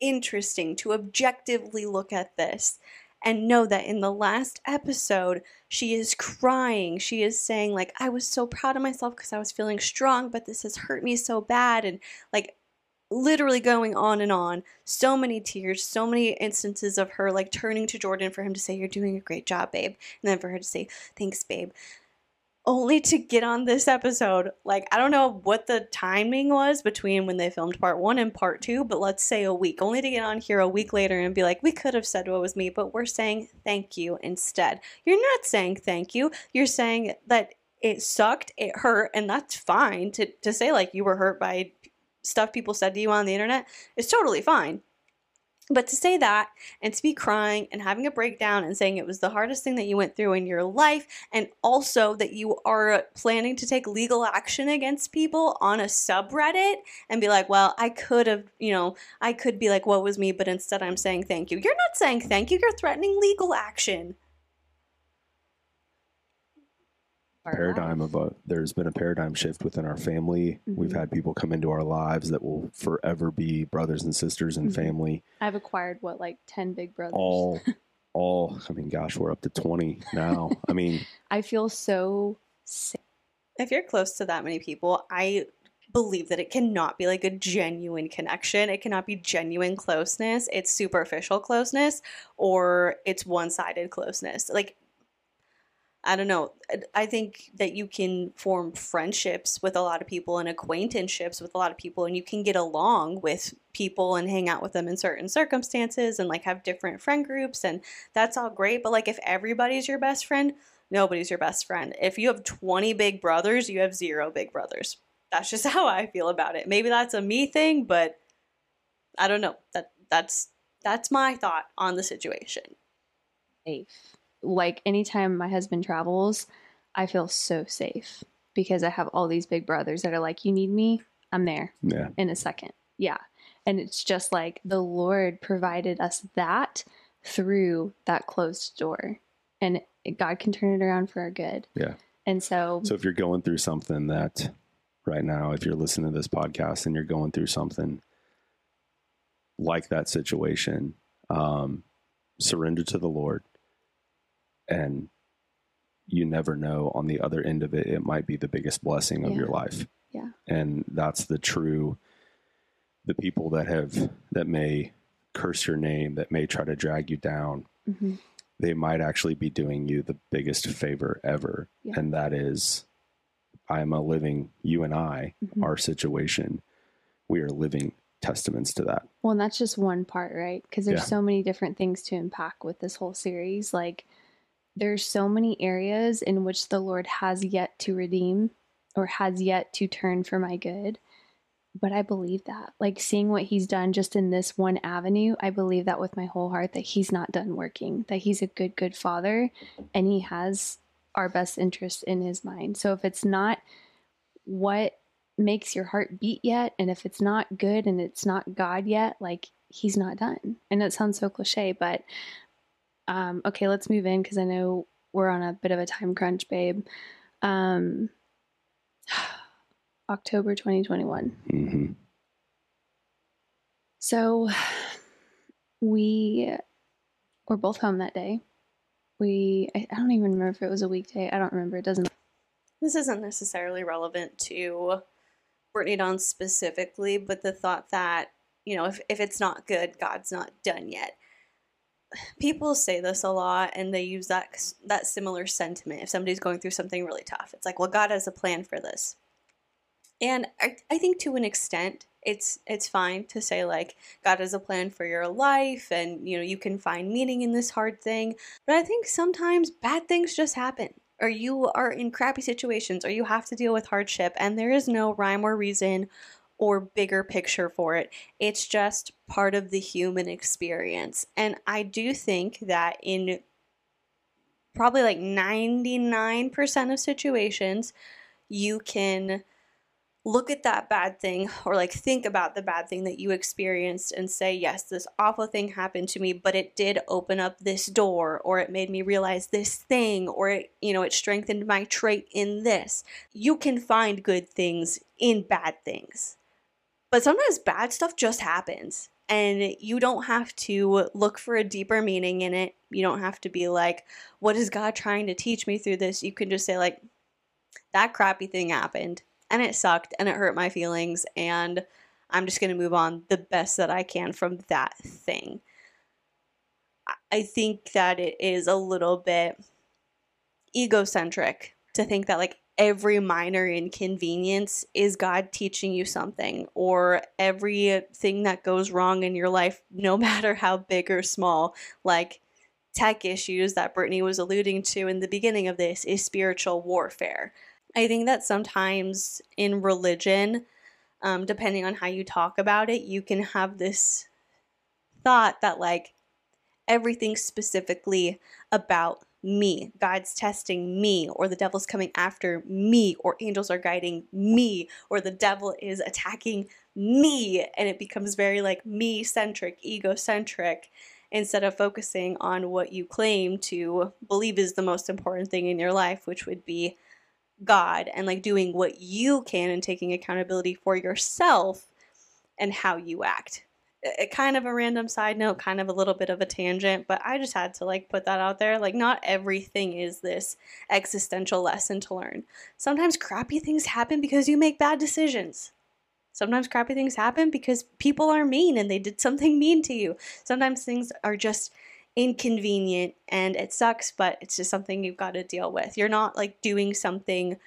interesting to objectively look at this and know that in the last episode, she is crying. She is saying, like, I was so proud of myself because I was feeling strong, but this has hurt me so bad. And like, literally going on and on. So many tears, so many instances of her like turning to Jordan for him to say, You're doing a great job, babe. And then for her to say, Thanks, babe only to get on this episode. Like, I don't know what the timing was between when they filmed part one and part two, but let's say a week. Only to get on here a week later and be like, we could have said what was me, but we're saying thank you instead. You're not saying thank you. You're saying that it sucked, it hurt, and that's fine to, to say like you were hurt by stuff people said to you on the internet. It's totally fine. But to say that and to be crying and having a breakdown and saying it was the hardest thing that you went through in your life, and also that you are uh, planning to take legal action against people on a subreddit and be like, well, I could have, you know, I could be like, what was me, but instead I'm saying thank you. You're not saying thank you, you're threatening legal action. our paradigm life. of a there's been a paradigm shift within our family we've Mhm. had people come into our lives that will forever be brothers and sisters and Mhm. family I've acquired what, like 10 big brothers. all <laughs> all i mean gosh we're up to 20 now i mean I feel so safe. If you're close to that many people, I believe that it cannot be like a genuine connection. It cannot be genuine closeness. It's superficial closeness or it's one sided closeness. Like, I don't know. I think that you can form friendships with a lot of people and acquaintanceships with a lot of people, and you can get along with people and hang out with them in certain circumstances and like have different friend groups, and that's all great. But like, if everybody's your best friend, nobody's your best friend. If you have 20 big brothers, you have zero big brothers. That's just <laughs> how I feel about it. Maybe that's a me thing, but I don't know. That that's that's my thought on the situation. safe. Like anytime my husband travels, I feel so safe because I have all these big brothers that are like, you need me, I'm there yeah in a second. Yeah. And it's just like the Lord provided us that through that closed door. And God can turn it around for our good. Yeah. And so, so if you're going through something that right now if you're listening to this podcast and you're going through something like that situation um surrender to the lord and you never know on the other end of it it might be the biggest blessing of Yeah. your life Yeah. and that's the true the people that have that may curse your name that may try to drag you down Mhm. they might actually be doing you the biggest favor ever Yeah. and that is i am a living you and i Mhm. our situation we are living testaments to that Well, and that's just one part, right? Because there's Yeah. so many different things to unpack with this whole series. Like, there's so many areas in which the Lord has yet to redeem or has yet to turn for my good. But I believe that. Like, seeing what He's done just in this one avenue, I believe that with my whole heart that He's not done working, that He's a good, good Father, and He has our best interest in His mind. So if it's not what makes your heart beat yet and if it's not good and it's not god yet like he's not done know it sounds so cliche but um okay let's move in because i know we're on a bit of a time crunch babe um <sighs> october 2021 hmm so we were both home that day. We, I, I don't even remember if it was a weekday. I don't remember. It doesn't. This isn't necessarily relevant to Brittany Dawn specifically, but the thought that, you know, if, if it's not good, God's not done yet. People say this a lot and they use that that similar sentiment if somebody's going through something really tough. It's like, well, God has a plan for this. And I, I think to an extent it's it's fine to say like God has a plan for your life and you know you can find meaning in this hard thing. But I think sometimes bad things just happen or you are in crappy situations or you have to deal with hardship and there is no rhyme or reason or bigger picture for it. It's just part of the human experience. And I do think that in probably like 99% of situations you can look at that bad thing or like think about the bad thing that you experienced and say, yes, this awful thing happened to me, but it did open up this door or it made me realize this thing or it, you know, it strengthened my trait in this. You can find good things in bad things. But sometimes bad stuff just happens and you don't have to look for a deeper meaning in it. You don't have to be like, what is God trying to teach me through this? You can just say like that crappy thing happened and it sucked and it hurt my feelings and I'm just going to move on the best that I can from that thing. I think that it is a little bit egocentric to think that like every minor inconvenience is God teaching you something or everything that goes wrong in your life <laughs> no matter how big or small like tech issues that Brittany was alluding to in the beginning of this is spiritual warfare. I think that sometimes in religion, um, depending on how you talk about it, you can have this thought that, like, everything specifically about me, God's testing me, or the devil's coming after me, or angels are guiding me, or the devil is attacking me. And it becomes very like me centric, egocentric, instead of focusing on what you claim to believe is the most important thing in your life, which would be God and like doing what you can and taking accountability for yourself and how you act. It, kind of a random side note, kind of a little bit of a tangent, but I just had to like put that out there. Like, not everything is this existential lesson to learn. Sometimes crappy things happen because you make bad decisions. Sometimes crappy things happen because people are mean and they did something mean to you. Sometimes things are just inconvenient and it sucks, but it's just something you've got to deal with. You're not like doing something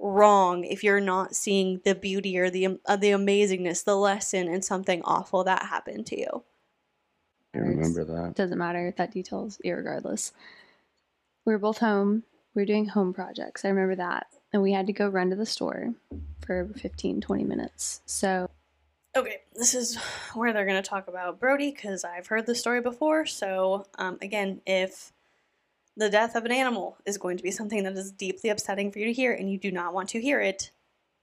wrong if you're not seeing the beauty or the uh, the amazingness, the lesson in something awful that happened to you. I remember that. Doesn't matter. That details irregardless. We were both home. We were doing home projects. I remember that. And we had to go run to the store for 15, 20 minutes. So Okay, this is where they're going to talk about Brody because I've heard the story before. So, um, again, if the death of an animal is going to be something that is deeply upsetting for you to hear and you do not want to hear it,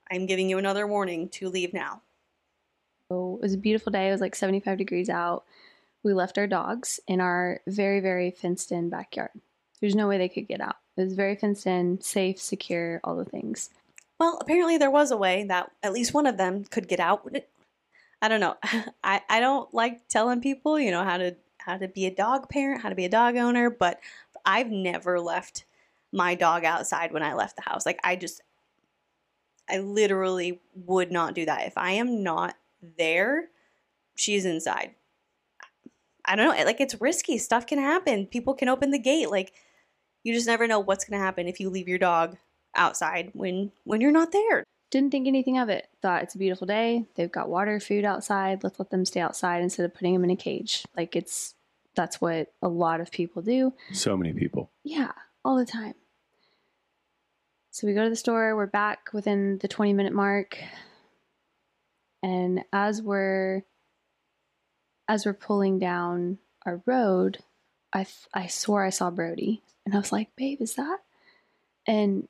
I'm giving you another warning to leave now. So it was a beautiful day. It was like 75 degrees out. We left our dogs in our very, very fenced in backyard. There's no way they could get out. It was very fenced in, safe, secure, all the things. Well, apparently there was a way that at least one of them could get out. I don't know. <laughs> I, I don't like telling people, you know, how to how to be a dog parent, how to be a dog owner, but I've never left my dog outside when I left the house. Like I just I literally would not do that. If I am not there, she's inside. I don't know, like it's risky. Stuff can happen. People can open the gate. Like you just never know what's going to happen if you leave your dog outside when when you're not there. Didn't think anything of it. Thought it's a beautiful day. They've got water, food outside. Let's let them stay outside instead of putting them in a cage. Like it's that's what a lot of people do. So many people. Yeah, all the time. So we go to the store. We're back within the 20 minute mark. And as we're as we're pulling down our road, I I swore I saw Brody, and I was like, "Babe, is that?" And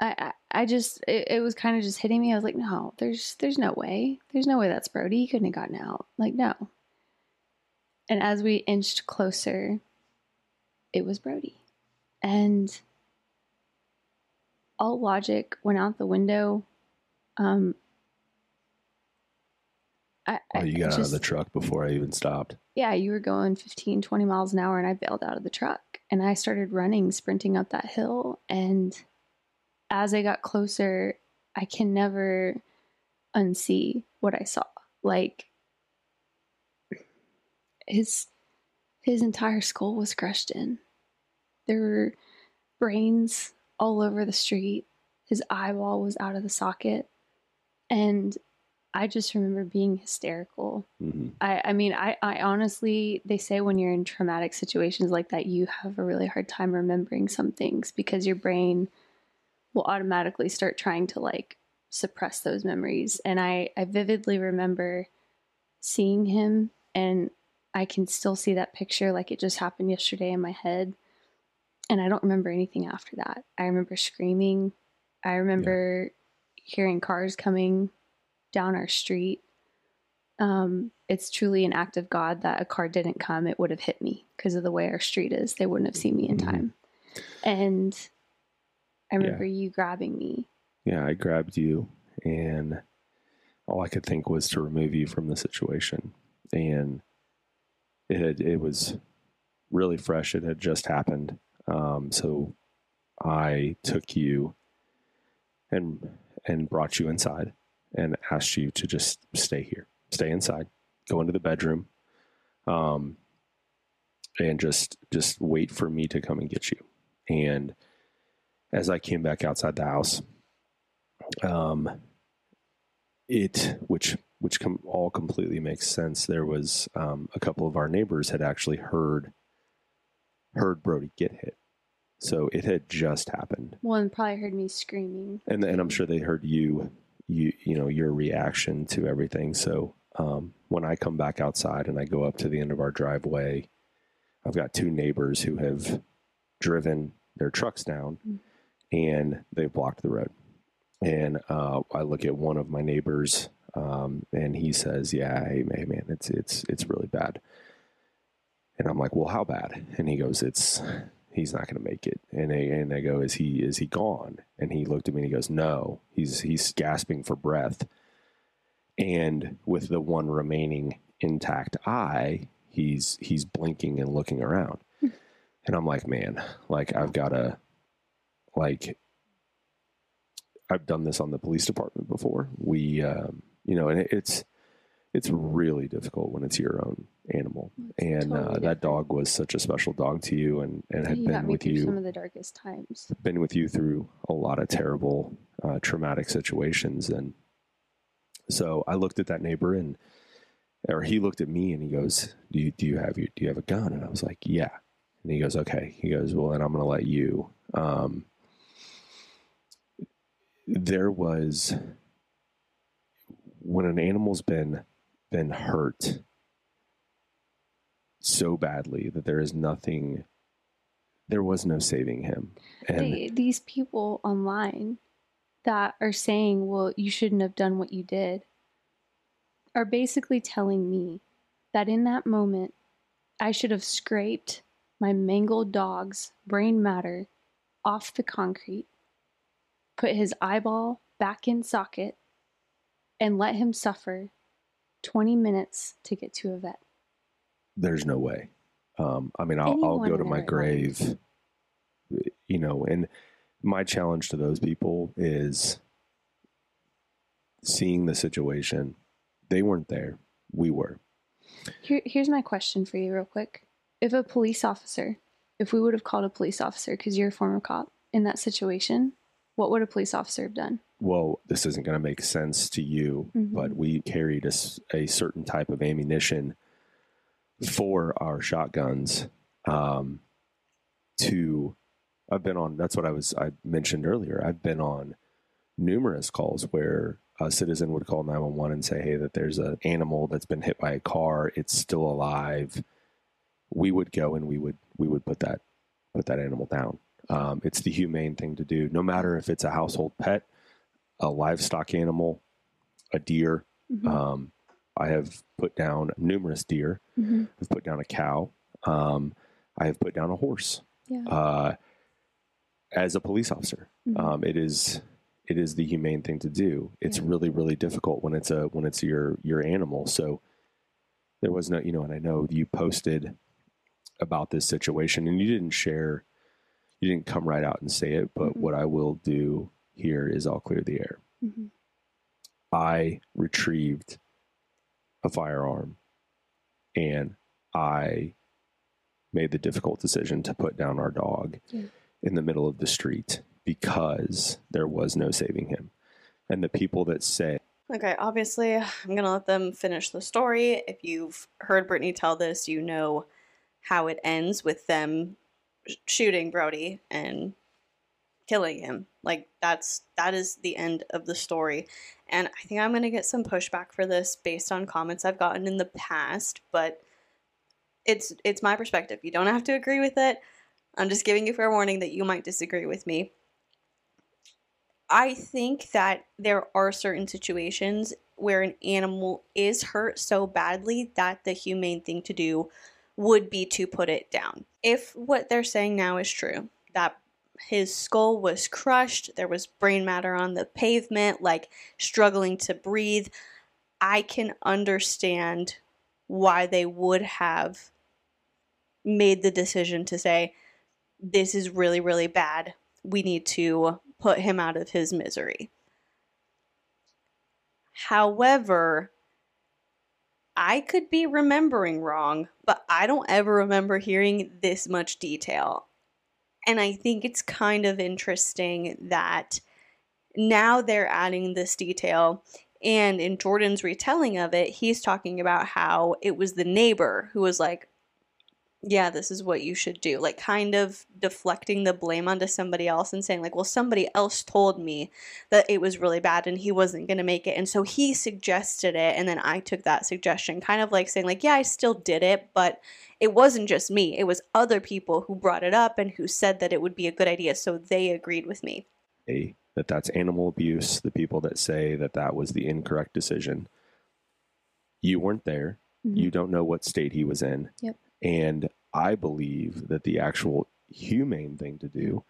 I, I, just, it, it was kind of just hitting me. I was like, no, there's, there's no way. There's no way that's Brody. He couldn't have gotten out. Like, no. And as we inched closer, it was Brody. And all logic went out the window. Um, I, Oh, you got out of the truck before I even stopped. yeah, you were going 15, 20 miles an hour, and I bailed out of the truck. And I started running, sprinting up that hill. And as I got closer, I can never unsee what I saw. Like his his entire skull was crushed in. There were brains all over the street. His eyeball was out of the socket. And I just remember being hysterical. hmm I, I mean, I, I honestly, they say when you're in traumatic situations like that, you have a really hard time remembering some things because your brain will automatically start trying to like suppress those memories. And I, I vividly remember seeing him, and I can still see that picture like it just happened yesterday in my head. And I don't remember anything after that. I remember screaming. I remember hearing cars coming down our street um, it's truly an act of God that a car didn't come, it would have hit me because of the way our street is. They wouldn't have seen me in Mhm. time. And I remember you grabbing me. Yeah, I grabbed you, and all I could think was to remove you from the situation. And it had, it was really fresh. It had just happened. Um, so I took you and and brought you inside and asked you to just stay here, stay inside, go into the bedroom, um, and just just wait for me to come and get you. And as I came back outside the house, um, it which which com- all completely makes sense. There was um, a couple of our neighbors had actually heard heard Brody get hit, so it had just happened, One probably heard me screaming. and and I'm sure they heard you you you know your reaction to everything. So um, when I come back outside and I go up to the end of our driveway, I've got two neighbors who have driven their trucks down, Mm. and they've blocked the road. And uh, I look at one of my neighbors, um, and he says, "Yeah, hey, hey, man, it's it's it's really bad." And I'm like, "Well, how bad?" And he goes, "It's he's not going to make it." And I, and I go, "Is he is he gone?" And he looked at me and he goes, "No, he's he's gasping for breath." And with the one remaining intact eye, he's he's blinking and looking around. And I'm like, man, like I've got to, like, I've done this on the police department before. We, um, you know, and it, it's it's really difficult when it's your own animal. And uh, that dog was such a special dog to you, and and had you been with you some of the darkest times. been with you through a lot of terrible, uh, traumatic situations. And so I looked at that neighbor and, or he looked at me and he goes, do you, do you have your, do you have a gun? And I was like, yeah. And he goes, okay. He goes, well, then I'm going to let you, um, there was when an animal's been been hurt so badly that there is nothing there was no saving him. And They, these people online that are saying, well, you shouldn't have done what you did, are basically telling me that in that moment, I should have scraped my mangled dog's brain matter off the concrete, put his eyeball back in socket, and let him suffer 20 minutes to get to a vet. there's no way um, i mean I'll, I'll go to my grave you know and my challenge to those people is seeing the situation they weren't there we were Here, here's my question for you, real quick. If a police officer, if we would have called a police officer, because you're a former cop, in that situation, what would a police officer have done? Well this isn't going to make sense to you Mhm. but we carried a certain type of ammunition for our shotguns um, to i've been on that's what i was i mentioned earlier i've been on numerous calls where a citizen would call 911 and say hey that there's an animal that's been hit by a car it's still alive we would go and we would we would put that put that animal down um, it's the humane thing to do no matter if it's a household pet a livestock animal a deer Mhm. um, I have put down numerous deer. Mhm. I've put down a cow. Um, I have put down a horse. Yeah. Uh, as a police officer, Mhm. um, it is it is the humane thing to do. It's Yeah. really really difficult when it's a when it's your your animal. So there was no, you know, and I know you posted about this situation and you didn't share you didn't come right out and say it, but Mhm. what I will do here is I'll clear the air. Mhm. I retrieved a firearm and I made the difficult decision to put down our dog Yeah. in the middle of the street because there was no saving him. And the people that say, Okay, obviously, I'm going to let them finish the story. If you've heard Brittany tell this, you know how it ends with them shooting Brody and killing him. Like that's that is the end of the story. And I think I'm going to get some pushback for this based on comments I've gotten in the past, but it's it's my perspective. You don't have to agree with it. I'm just giving you fair warning that you might disagree with me. I think that there are certain situations where an animal is hurt so badly that the humane thing to do would be to put it down. If what they're saying now is true, that his skull was crushed, there was brain matter on the pavement, like struggling to breathe, I can understand why they would have made the decision to say, this is really, really bad. We need to put him out of his misery. However, I could be remembering wrong, but I don't ever remember hearing this much detail. And I think it's kind of interesting that now they're adding this detail. And in Jordan's retelling of it, he's talking about how it was the neighbor who was like, yeah, this is what you should do. Like, kind of deflecting the blame onto somebody else and saying, like, well, somebody else told me that it was really bad and he wasn't going to make it. And so he suggested it. And then I took that suggestion, kind of like saying, like, yeah, I still did it, but it wasn't just me. It was other people who brought it up and who said that it would be a good idea. So they agreed with me. that that's animal abuse, the people that say that that was the incorrect decision. You weren't there. Mhm. You don't know what state he was in. Yep. And I believe that the actual humane thing to do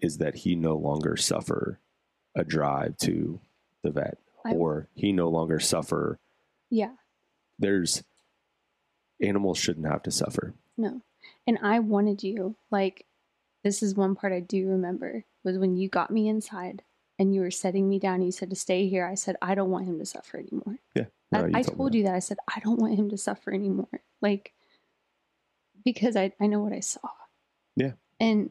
is that he no longer suffer a drive to the vet I- or he no longer suffer Yeah. there's animals shouldn't have to suffer. No. And I wanted you, like, this is one part I do remember was when you got me inside and you were setting me down. and You said to stay here. I said, I don't want him to suffer anymore. No, I, you I told told you that. I said, I don't want him to suffer anymore. Like, because I, I know what I saw. Yeah. And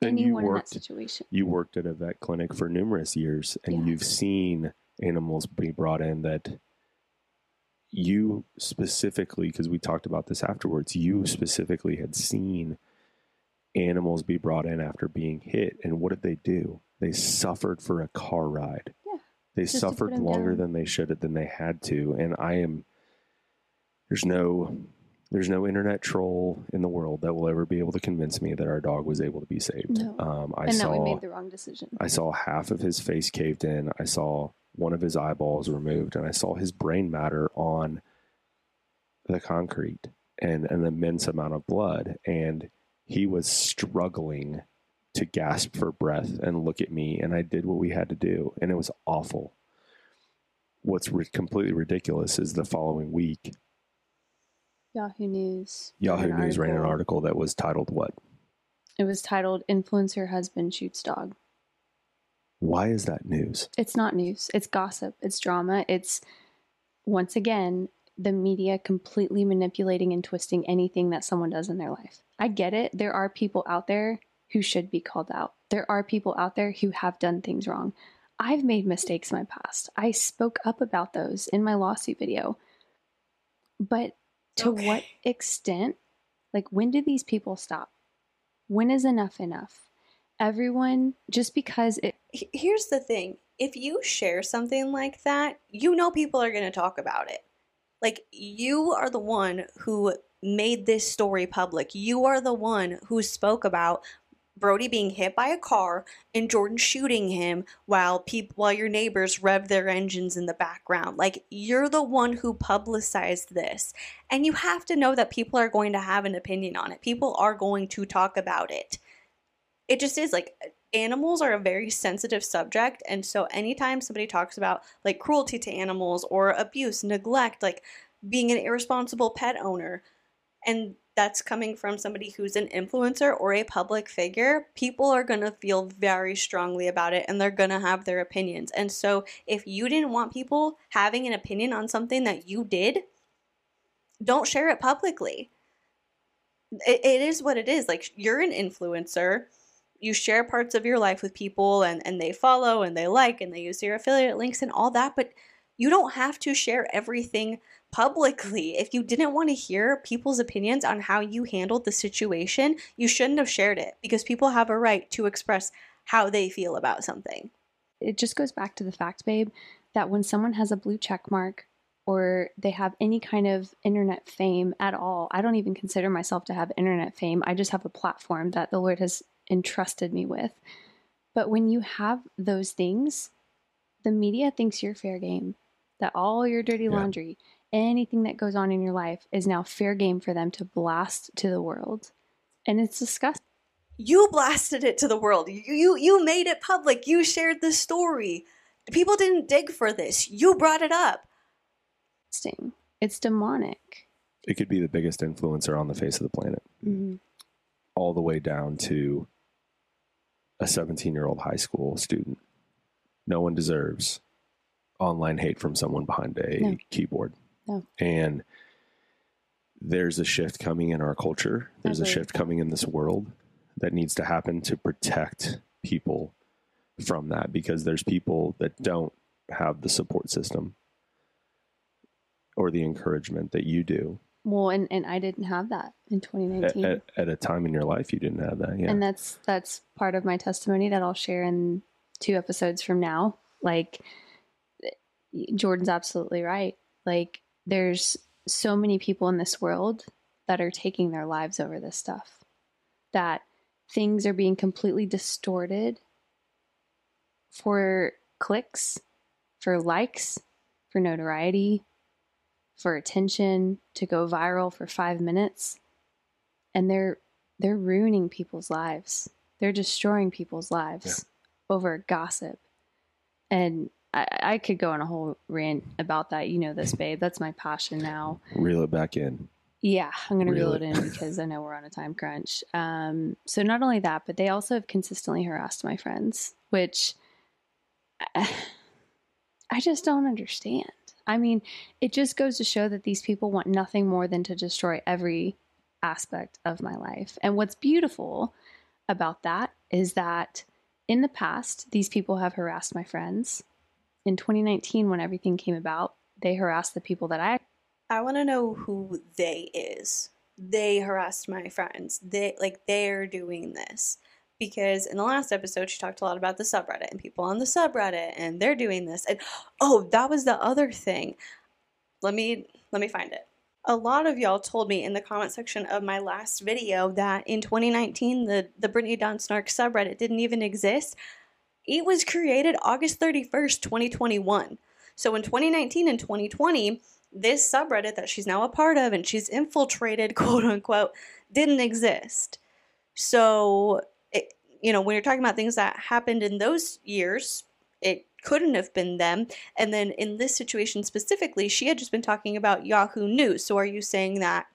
anyone in that worked situation. you worked at a vet clinic for numerous years and Yeah. you've seen animals be brought in that you specifically because we talked about this afterwards you specifically had seen animals be brought in after being hit and what did they do they suffered for a car ride Yeah, they just to put suffered longer down. than they should have than they had to and i am there's no there's no internet troll in the world that will ever be able to convince me that our dog was able to be saved No. um, i and saw that we made the wrong decision. I saw half of his face caved in. I saw one of his eyeballs removed, and I saw his brain matter on the concrete and an immense amount of blood. And he was struggling to gasp for breath and look at me. And I did what we had to do, and it was awful. What's ri- completely ridiculous is the following week, Yahoo News. Yahoo News ran an article that was titled, What? It was titled Influencer Husband Shoots Dog. Why is that news? It's not news. It's gossip. It's drama. It's once again the media completely manipulating and twisting anything that someone does in their life. I get it. There are people out there who should be called out. There are people out there who have done things wrong. I've made mistakes in my past. I spoke up about those in my lawsuit video. But to what extent? Like, when do these people stop? When is enough enough? Everyone, just because it Here's the thing if you share something like that, you know people are going to talk about it. Like, you are the one who made this story public. You are the one who spoke about Brody being hit by a car and Jordan shooting him while people while your neighbors rev their engines in the background. Like you're the one who publicized this. And you have to know that people are going to have an opinion on it. People are going to talk about it. It just is like animals are a very sensitive subject and so anytime somebody talks about like cruelty to animals or abuse neglect like being an irresponsible pet owner and that's coming from somebody who's an influencer or a public figure people are going to feel very strongly about it and they're going to have their opinions. And so if you didn't want people having an opinion on something that you did don't share it publicly. It, it is what it is. Like you're an influencer. You share parts of your life with people and, and they follow and they like and they use your affiliate links and all that, but you don't have to share everything publicly. If you didn't want to hear people's opinions on how you handled the situation, you shouldn't have shared it because people have a right to express how they feel about something. It just goes back to the fact, babe, that when someone has a blue check mark or they have any kind of internet fame at all, I don't even consider myself to have internet fame. I just have a platform that the Lord has entrusted me with. But when you have those things, the media thinks you're fair game, that all your dirty Yeah. laundry, anything that goes on in your life is now fair game for them to blast to the world. And it's disgusting. You blasted it to the world. You you, you made it public. You shared the story. People didn't dig for this. You brought it up. It's demonic. It could be the biggest influencer on the face of the planet, Mm-hmm. all the way down to a 17 year old high school student. No one deserves online hate from someone behind a No. keyboard. No. And there's a shift coming in our culture. There's a shift coming in this world that needs to happen to protect people from that because there's people that don't have the support system or the encouragement that you do Well, and, and I didn't have that in at, 2019. at, at a time in your life you didn't have that yeah and that's that's part of my testimony that I'll share in two episodes from now. Like Jordan's absolutely right. Like there's so many people in this world that are taking their lives over this stuff. That things are being completely distorted for clicks, for likes, for notoriety, for attention, to go viral for 5 minutes. And they're they're ruining people's lives. They're destroying people's lives over gossip. And I, I could go on a whole rant about that. You know this, babe. That's my passion now. reel it back in Yeah, I'm going to reel it in because I know we're on a time crunch. Um, so not only that, but they also have consistently harassed my friends, which I, <sighs> I just don't understand. I mean, it just goes to show that these people want nothing more than to destroy every aspect of my life. And what's beautiful about that is that in the past, these people have harassed my friends. In 2019, when everything came about, they harassed the people that I I want to know who they is. They harassed my friends. They like they're doing this because in the last episode she talked a lot about the subreddit and people on the subreddit and they're doing this. And oh, that was the other thing. Let me let me find it. A lot of y'all told me in the comment section of my last video that in 2019 the the Brittany Dawn Snark subreddit didn't even exist. It was created August 31st, 2021. So in 2019 and 2020, this subreddit that she's now a part of and she's infiltrated, <laughs> quote unquote, didn't exist. So, it, you know, when you're talking about things that happened in those years, it couldn't have been them. And then in this situation specifically, she had just been talking about Yahoo News. So, are you saying that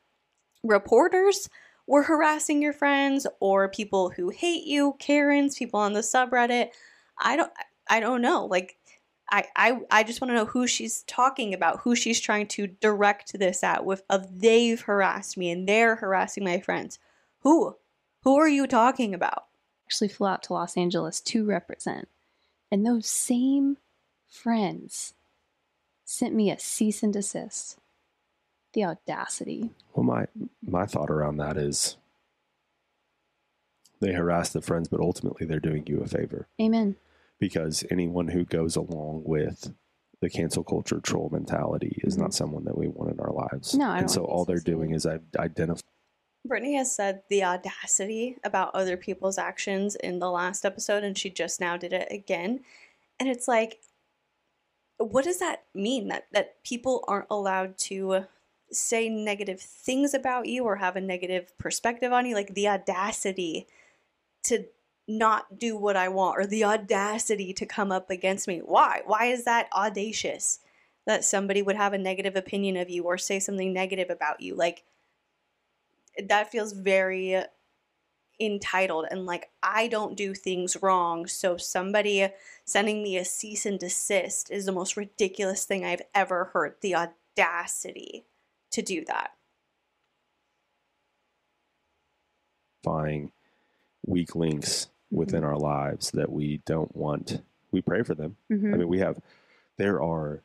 reporters were harassing your friends or people who hate you, Karens, people on the subreddit? I don't I don't know. Like I, I I just want to know who she's talking about, who she's trying to direct this at with of they've harassed me and they're harassing my friends. Who? Who are you talking about? actually flew out to Los Angeles to represent. And those same friends sent me a cease and desist. The audacity. Well, my my thought around that is they harass the friends, but ultimately they're doing you a favor Amen. because anyone who goes along with the cancel culture troll mentality is not someone that we want in our lives. Mm-hmm. No, I and don't so all they're doing is I identify. Brittany has said the audacity about other people's actions in the last episode, and she just now did it again. And it's like, what does that mean? That that people aren't allowed to say negative things about you or have a negative perspective on you? Like the audacity to not do what I want or the audacity to come up against me. Why? Why is that audacious that somebody would have a negative opinion of you or say something negative about you? Like, that feels very entitled and like I don't do things wrong. So somebody sending me a cease and desist is the most ridiculous thing I've ever heard. The audacity to do that. Finding weak links within our lives that we don't want. We pray for them. Mhm. I mean, we have there are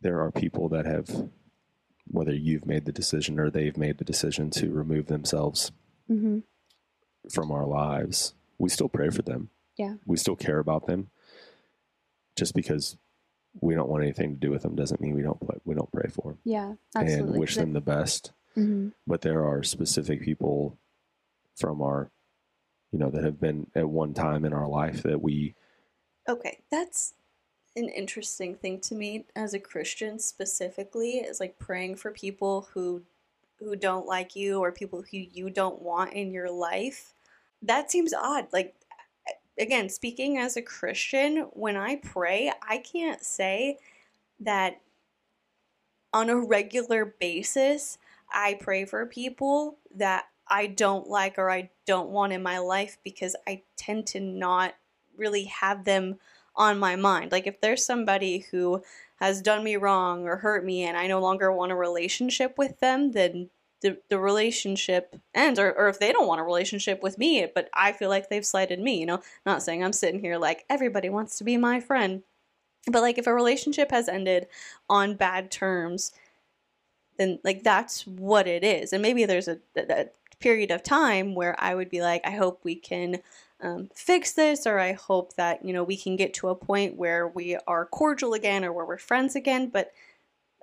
there are people that have whether you've made the decision or they've made the decision to remove themselves Mhm. from our lives. We still pray for them. Yeah. We still care about them. Just because we don't want anything to do with them doesn't mean we don't play, we don't pray for them Yeah, absolutely. and wish them the best. hmm But there are specific people from our you know that have been at one time in our life that we Okay, that's an interesting thing to me as a Christian specifically is like praying for people who who don't like you or people who you don't want in your life. That seems odd. Like again, speaking as a Christian, when I pray, I can't say that on a regular basis I pray for people that I don't like or I don't want in my life because I tend to not really have them on my mind. Like if there's somebody who has done me wrong or hurt me and I no longer want a relationship with them, then the, the relationship ends. Or, or if they don't want a relationship with me, but I feel like they've slighted me, you know, not saying I'm sitting here like everybody wants to be my friend. But like if a relationship has ended on bad terms, then like that's what it is. And maybe there's a, a, a period of time where I would be like, I hope we can um, fix this, or I hope that you know we can get to a point where we are cordial again, or where we're friends again. But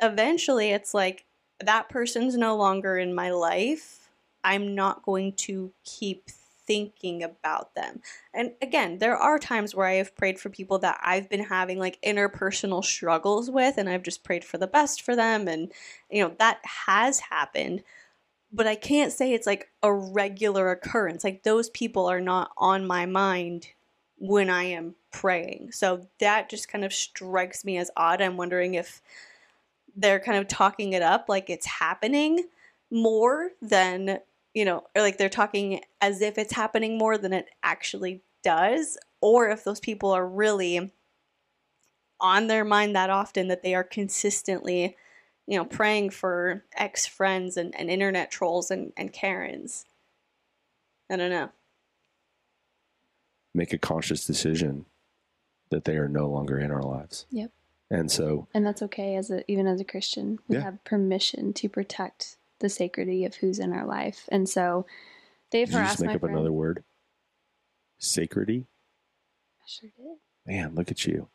eventually, it's like that person's no longer in my life. I'm not going to keep thinking about them. And again, there are times where I have prayed for people that I've been having like interpersonal struggles with, and I've just prayed for the best for them, and you know that has happened but I can't say it's like a regular occurrence. Like those people are not on my mind when I am praying. So that just kind of strikes me as odd. I'm wondering if they're kind of talking it up like it's happening more than, you know, or like they're talking as if it's happening more than it actually does, or if those people are really on their mind that often that they are consistently you know, praying for ex friends and, and internet trolls and, and Karens. I don't know. make a conscious decision that they are no longer in our lives. Yep. And so And that's okay as a even as a Christian. We Yeah. have permission to protect the sacredity of who's in our life. And so they've did you just make my up friend. another word? Sacredy? I sure did. Man, look at you.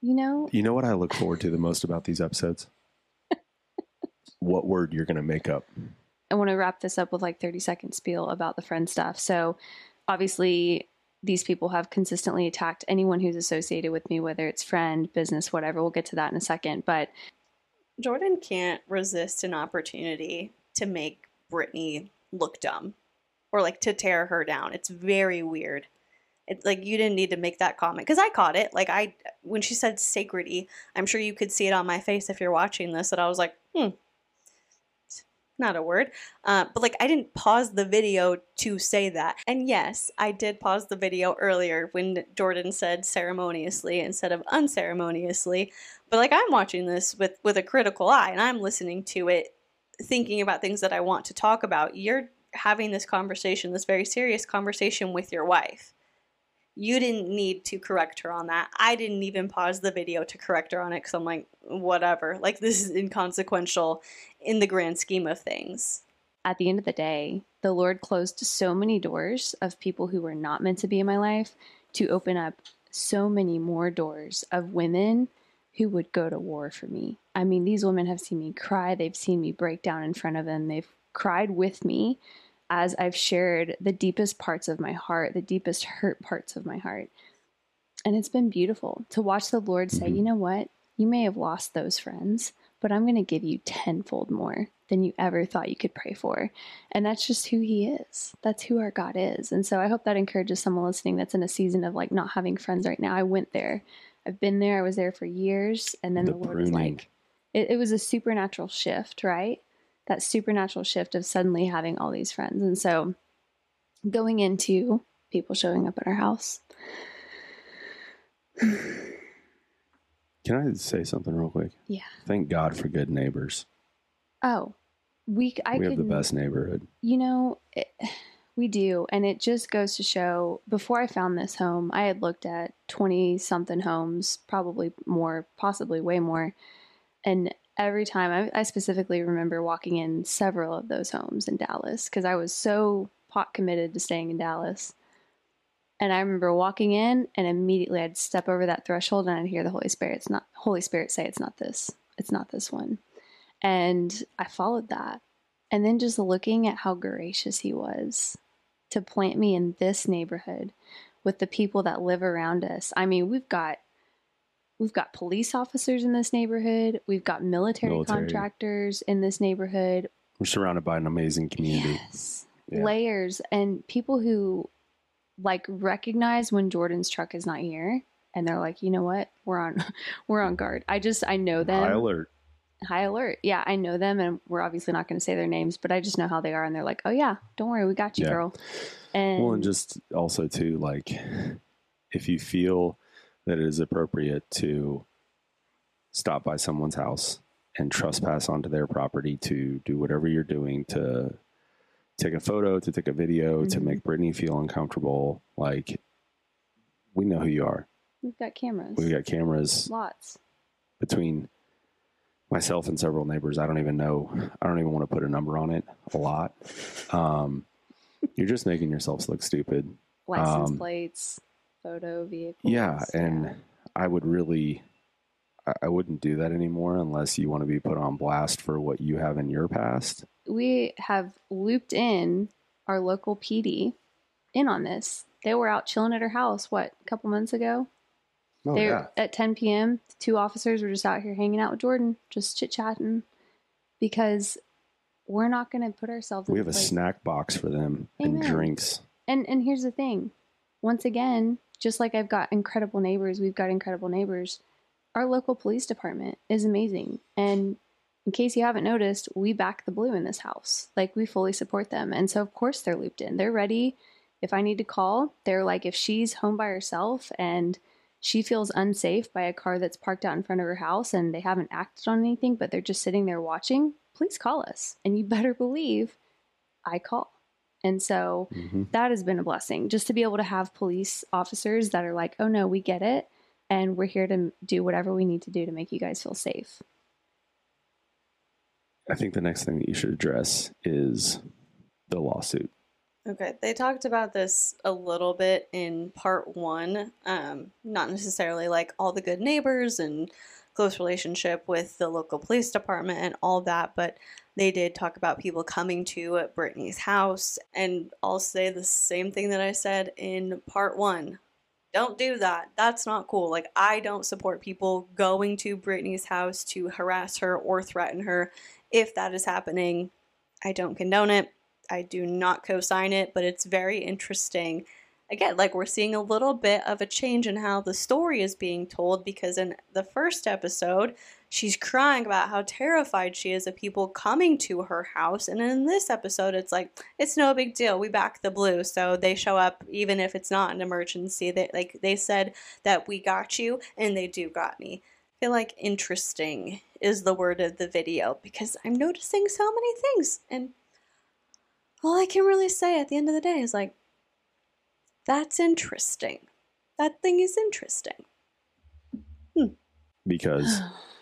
You know, You know what I look forward to the most about these episodes? What word you're going to make up. I want to wrap this up with like 30 second spiel about the friend stuff. So obviously these people have consistently attacked anyone who's associated with me, whether it's friend, business, whatever. We'll get to that in a second. But Jordan can't resist an opportunity to make Brittany look dumb or like to tear her down. It's very weird. It's like you didn't need to make that comment because I caught it. Like I, when she said sacredy, I'm sure you could see it on my face if you're watching this. That I was like, hmm, not a word. Uh, but like I didn't pause the video to say that. And yes, I did pause the video earlier when Jordan said ceremoniously instead of unceremoniously. But like I'm watching this with with a critical eye and I'm listening to it thinking about things that I want to talk about. You're having this conversation, this very serious conversation with your wife. You didn't need to correct her on that. I didn't even pause the video to correct her on it because I'm like, whatever. Like, this is inconsequential in the grand scheme of things. at the end of the day, the Lord closed so many doors of people who were not meant to be in my life to open up so many more doors of women who would go to war for me. I mean, these women have seen me cry, they've seen me break down in front of them, they've cried with me as I've shared the deepest parts of my heart, the deepest hurt parts of my heart. And it's been beautiful to watch the Lord say, mm-hmm. you know what? You may have lost those friends, but I'm going to give you tenfold more. than you ever thought you could pray for. And that's just who He is. That's who our God is. And so I hope that encourages someone listening that's in a season of like not having friends right now. I went there, I've been there, I was there for years. And then the, The Lord was like, it, it was a supernatural shift, right? That supernatural shift of suddenly having all these friends. And so going into people showing up at our house. Can I say something real quick? Yeah. Thank God for good neighbors. Oh, we, I we have the best neighborhood. You know, it, we do. And it just goes to show before I found this home, I had looked at 20 something homes, probably more, possibly way more. And every time I, I specifically remember walking in several of those homes in Dallas because I was so pot committed to staying in Dallas. And I remember walking in and immediately I'd step over that threshold and I'd hear the Holy Spirit. It's not Holy Spirit say it's not this. It's not this one. And I followed that. And then just looking at how gracious he was to plant me in this neighborhood with the people that live around us. I mean, we've got we've got police officers in this neighborhood, we've got military, Military. contractors in this neighborhood. We're surrounded by an amazing community. Yes. Yeah. Layers and people who like recognize when Jordan's truck is not here and they're like, "You know what? We're on <laughs> we're on mm-hmm. guard." I just I know them High alert. high alert. Yeah, I know them, and we're obviously not going to say their names, but I just know how they are, and they're like, "Oh yeah, don't worry, we got you, Yeah. girl." And, Well, and just also too, like, if you feel that it is appropriate to stop by someone's house and trespass onto their property to do whatever you're doing to take a photo, to take a video, to Mhm. make Brittany feel uncomfortable, like, we know who you are. we've got cameras, We've got cameras lots. between myself and several neighbors. I don't even know. I don't even want to put a number on it. A lot. Um, you're just making yourselves look stupid. License Um, plates, photo vehicles. Yeah, and I would really, I, wouldn't do that anymore unless you want to be put on blast for what you have in your past. we have looped in our local PD in on this. They were out chilling at her house. What a couple months ago. Oh they yeah, at 10 p.m. The two officers were just out here hanging out with Jordan, just chit chatting, because we're not going to put ourselves. we have a place. snack box for them and drinks. And and here's the thing. Once again, just like I've got incredible neighbors, we've got incredible neighbors. Our local police department is amazing. And in case you haven't noticed, we back the blue in this house. Like we fully support them. And so of course they're looped in. They're ready. If I need to call, they're like if she's home by herself and she feels unsafe by a car that's parked out in front of her house and they haven't acted on anything, but they're just sitting there watching, please call us. And you better believe I call. And so Mhm. that has been a blessing just to be able to have police officers that are like, oh no, we get it. And we're here to do whatever we need to do to make you guys feel safe. I think the next thing that you should address is the lawsuit. Okay, they talked about this a little bit in part one. Um, not necessarily like all the good neighbors and close relationship with the local police department and all that, but they did talk about people coming to Brittany's house. And I'll say the same thing that I said in part one. Don't do that. That's not cool. Like, I don't support people going to Brittany's house to harass her or threaten her. If that is happening, I don't condone it. I do not co sign it, but it's very interesting. Again, like we're seeing a little bit of a change in how the story is being told because in the first episode, she's crying about how terrified she is of people coming to her house. And in this episode, it's like, it's no big deal. We back the blue. So they show up even if it's not an emergency. They like they said that we got you and they do got me. I feel like interesting is the word of the video because I'm noticing so many things and all I can really say at the end of the day is like, that's interesting. That thing is interesting. Hmm. because <sighs>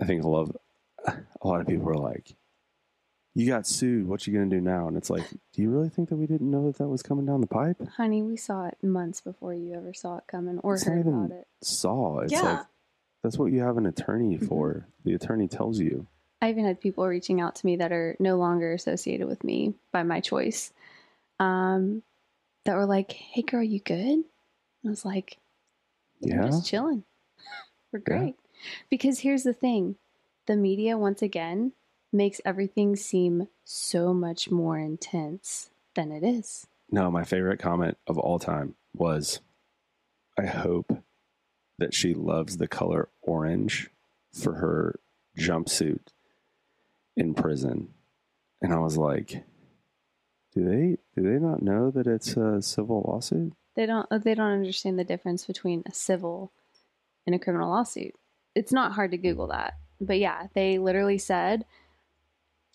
I think a lot, of, a lot of people are like, "You got sued. What you gonna do now?" And it's like, do you really think that we didn't know that that was coming down the pipe? Honey, we saw it months before you ever saw it coming or It's heard even- about it. Saw it's Yeah. like that's what you have an attorney Mhm. for. The attorney tells you. I even had people reaching out to me that are no longer associated with me by my choice. Um, that were like, "Hey, girl, you good?" And I was like, <laughs> "We're Yeah, just chilling. We're great." Because here's the thing: the media, once again, makes everything seem so much more intense than it is. No, my favorite comment of all time was I hope that she loves the color orange for her jumpsuit in prison. And I was like, do they do they not know that it's a civil lawsuit? They don't they don't understand the difference between a civil and a criminal lawsuit. It's not hard to Google mm-hmm. that. But yeah, they literally said,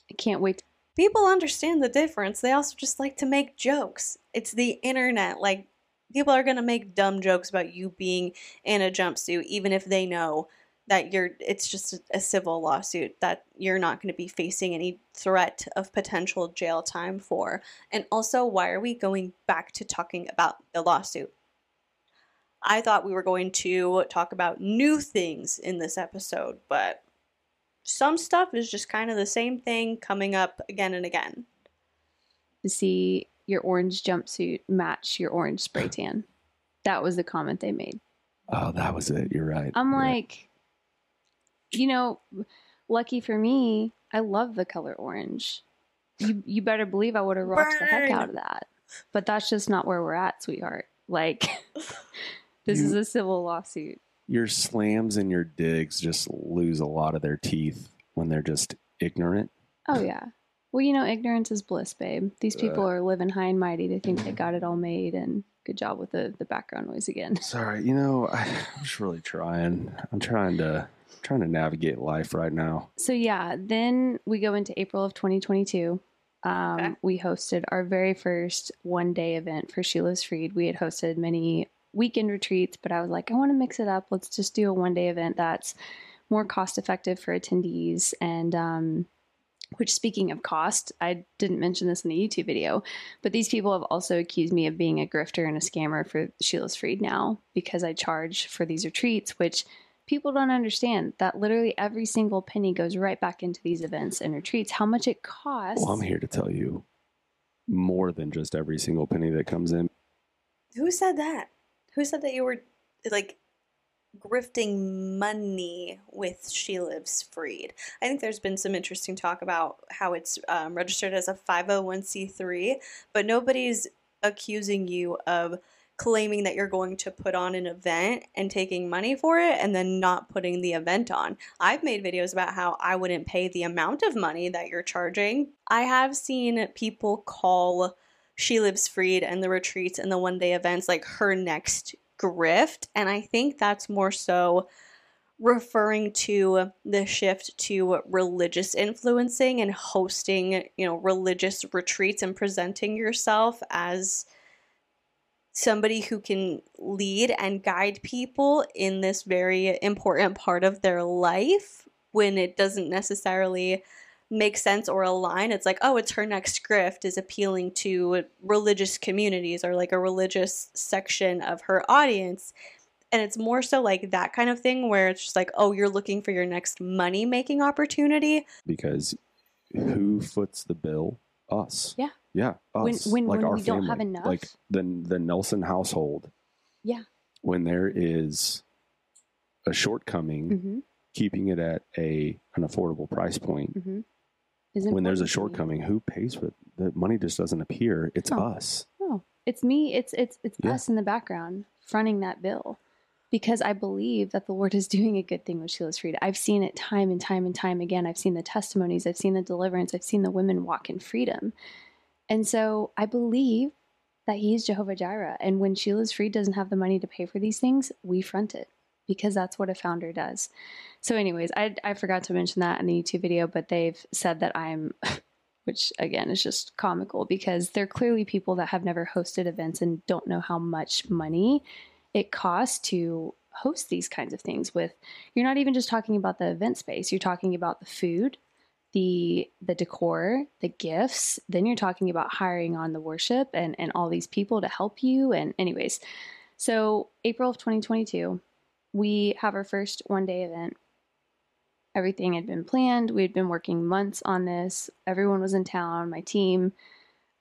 I can't wait. People understand the difference. They also just like to make jokes. It's the internet. Like, people are going to make dumb jokes about you being in a jumpsuit, even if they know that you're it's just a, a civil lawsuit that you're not going to be facing any threat of potential jail time for. And also, why are we going back to talking about the lawsuit? I thought we were going to talk about new things in this episode, but some stuff is just kind of the same thing coming up again and again. to see your orange jumpsuit match your orange spray <clears throat> tan. That was the comment they made. Oh, that was it. You're right. I'm You're right. like, you know, lucky for me, I love the color orange. You you better believe I would have rocked the heck out of that. But that's just not where we're at, sweetheart. Like, <laughs> this is a civil lawsuit. your slams and your digs just lose a lot of their teeth when they're just ignorant. Oh yeah. Well, you know, ignorance is bliss, babe. These people Ugh. are living high and mighty. They think they got it all made, and good job with the the background noise again. Sorry, you know, I, <sighs> I'm just really trying. I'm trying to trying to navigate life right now. So yeah, then we go into April of 2022. Um, Okay. We hosted our very first one day event for She Lives Freed. We had hosted many weekend retreats, but I was like, I want to mix it up. Let's just do a one day event that's more cost effective for attendees. And um, which, speaking of cost, I didn't mention this in the YouTube video, but these people have also accused me of being a grifter and a scammer for She Lives Freed now because I charge for these retreats, which people don't understand that literally every single penny goes right back into these events and retreats. How much it costs? Well, I'm here to tell you more than just every single penny that comes in. Who said that? Who said that you were like grifting money with She Lives Freed? I think there's been some interesting talk about how it's um, registered as a 501c3, but nobody's accusing you of claiming that you're going to put on an event and taking money for it and then not putting the event on. I've made videos about how I wouldn't pay the amount of money that you're charging. I have seen people call She Lives Freed and the retreats and the one day events like her next grift. And I think that's more so referring to the shift to religious influencing and hosting, you know, religious retreats and presenting yourself as somebody who can lead and guide people in this very important part of their life when it doesn't necessarily make sense or align. It's like, oh, it's her next grift is appealing to religious communities or like a religious section of her audience. And it's more so like that kind of thing where it's just like, oh, you're looking for your next money making opportunity. because who foots the bill? Us. Yeah. Yeah. When- Us. when- like when our we don't have enough. Like the the Nelson household. Yeah. When there is a shortcoming, Mm-hmm, keeping it at a an affordable price point. mm-hmm. When there's a shortcoming, who pays for it? The money just doesn't appear. It's No. us. No, it's me. It's it's it's Yeah. us in the background fronting that bill because I believe that the Lord is <laughs> doing a good thing with She Lives Freed. I've seen it time and time and time again. I've seen the testimonies. I've seen the deliverance. I've seen the women walk in freedom, and so I believe that He is Jehovah Jireh. And when She Lives Freed doesn't have the money to pay for these things, we front it because that's what a founder does. So, anyways, I I forgot to mention that in the YouTube video, but they've said that I'm <laughs> which again is just comical because they're clearly people that have never hosted events and don't know how much money it costs to host these kinds of things with. You're not even just talking about the event space. You're talking about the food the the decor the gifts. Then you're talking about hiring on the worship and and all these people to help you. And anyways so april of 2022 we have our first one day event everything had been planned. We had been working months on this. Everyone was in town, my team.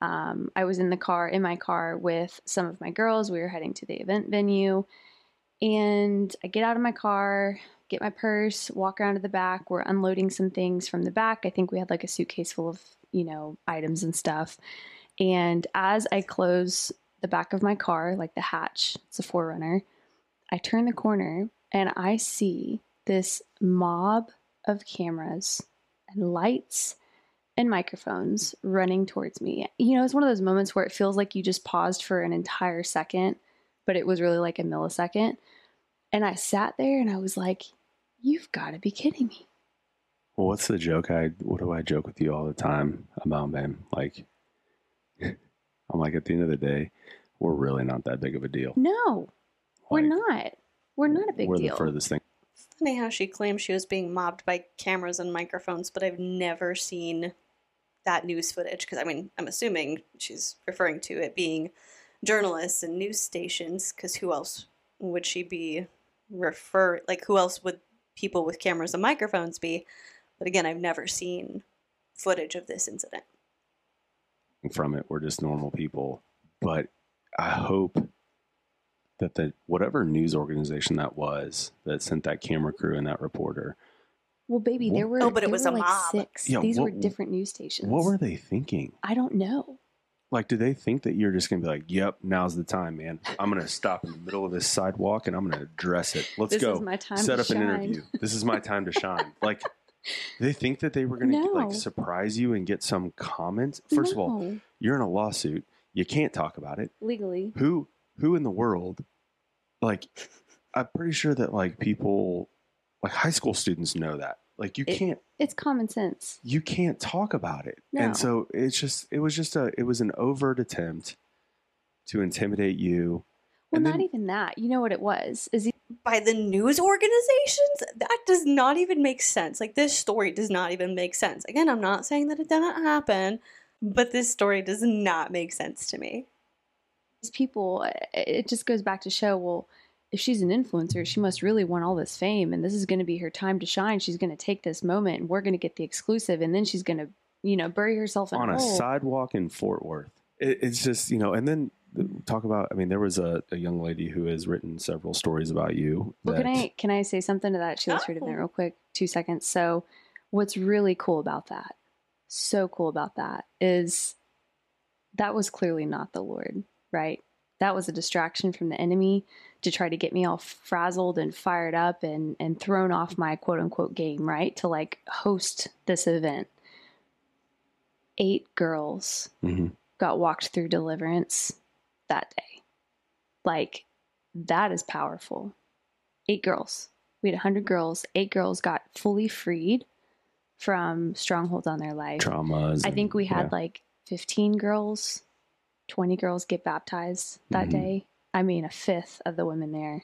Um, I was in the car, in my car with some of my girls. We were heading to the event venue. And I get out of my car, get my purse, walk around to the back. We're unloading some things from the back. I think we had like a suitcase full of, you know, items and stuff. And as I close the back of my car, like the hatch, it's a 4Runner, I turn the corner and I see this mob of cameras and lights and microphones running towards me. You know, it's one of those moments where it feels like you just paused for an entire second, but it was really like a millisecond. And I sat there and I was like, you've got to be kidding me. Well, what's the joke? I what do I joke with you all the time about, man? Like, <laughs> I'm like, at the end of the day, we're really not that big of a deal. No, we're Like, not. We're not a big we're deal. the furthest thing. Funny how she claims she was being mobbed by cameras and microphones, but I've never seen that news footage. Because I mean, I'm assuming she's referring to it being journalists and news stations. Because who else would she be refer? Like who else would people with cameras and microphones be? But again, I've never seen footage of this incident. from it. We're just normal people. But I hope that the whatever news organization that was that sent that camera crew and that reporter, well, baby, there were Oh, but it was a like mob. six. Yeah, These were different news stations. what were they thinking? I don't know. Like, do they think that you're just gonna be like, "Yep, now's the time, man. I'm gonna stop in the middle of this sidewalk and I'm gonna address it. Let's this go. is my time Set to up an interview. This is my time to shine." <laughs> Like, they think that they were gonna No. like surprise you and get some comments. First of all, you're in a lawsuit. You can't talk about it. legally, who who in the world like i'm pretty sure that like people like high school students know that like you It- can't it's common sense. you can't talk about it No. and so it's just it was just a it was an overt attempt to intimidate you Well, And not then- even that. You know what it was? Is he- by the news organizations that does not even make sense like this story does not even make sense again i'm not saying that it didn't happen but this story does not make sense to me these people? Uh, it just goes back to show. Well, if she's an influencer, she must really want all this fame, and this is going to be her time to shine. She's going to take this moment, and we're going to get the exclusive, and then she's going to, you know, bury herself in on a a hole. sidewalk in fort worth it, it's just you know and then uh, talk about i mean there was a, a young lady who has written several stories about you Well, that- can I can I say something to that? She let's read it in there Oh. real quick. Two seconds. So, what's really cool about that, so cool about that, is that was clearly not the Lord, right? That was a distraction from the enemy to try to get me all frazzled and fired up and and thrown off my quote unquote game, right? To like host this event. Eight girls Mhm. got walked through deliverance that day. Like, that is powerful. Eight girls. We had 100 girls. Eight girls got fully freed from strongholds on their life. traumas I think we had yeah. like 15 girls, 20 girls get baptized that Mhm. day. I mean, a fifth of the women there.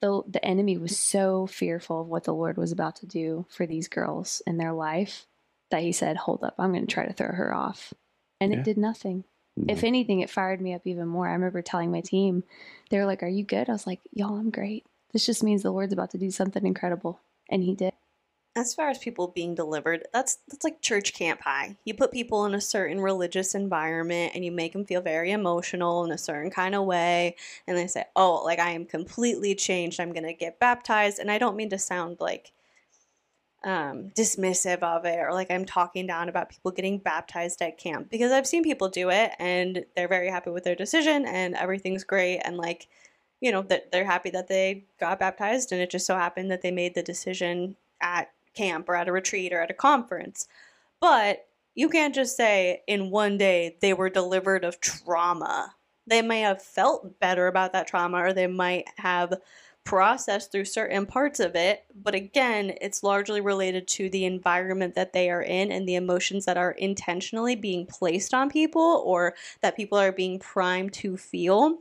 The, the enemy was so fearful of what the Lord was about to do for these girls in their life that he said, Hold up, I'm going to try to throw her off. And Yeah. it did nothing. If anything, it fired me up even more. I remember telling my team, they were like, Are you good? I was like, Y'all, I'm great. This just means the Lord's about to do something incredible. And he did. As far as people being delivered that's that's like church camp high. You put people in a certain religious environment and you make them feel very emotional in a certain kind of way and they say oh like i am completely changed. I'm going to get baptized. And i don't mean to sound like um, dismissive of it or like i'm talking down about people getting baptized at camp because i've seen people do it and they're very happy with their decision and everything's great and like you know that they're happy that they got baptized and it just so happened that they made the decision at camp or at a retreat or at a conference. But you can't just say in one day they were delivered of trauma. They may have felt better about that trauma or they might have processed through certain parts of it. But again, it's largely related to the environment that they are in and the emotions that are intentionally being placed on people or that people are being primed to feel.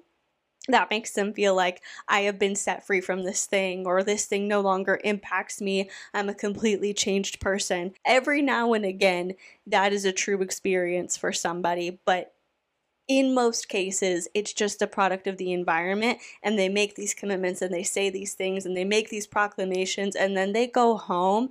That makes them feel like I have been set free from this thing, or this thing no longer impacts me. I'm a completely changed person. Every now and again, that is a true experience for somebody, but in most cases, it's just a product of the environment, and they make these commitments and they say these things and they make these proclamations, and then they go home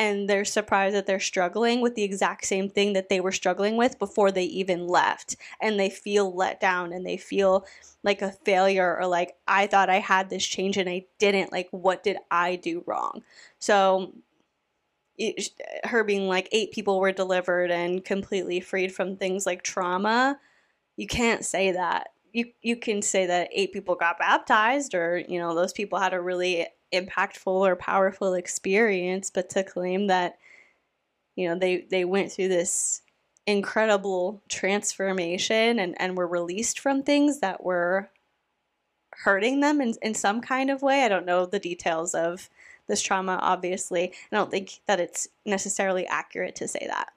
and they're surprised that they're struggling with the exact same thing that they were struggling with before they even left. And they feel let down and they feel like a failure or like I thought I had this change and I didn't. Like what did I do wrong? So it, her being like eight people were delivered and completely freed from things like trauma you can't say that. You you can say that eight people got baptized or you know those people had a really impactful or powerful experience but to claim that you know they they went through this incredible transformation and and were released from things that were hurting them in, in some kind of way i don't know the details of this trauma obviously i don't think that it's necessarily accurate to say that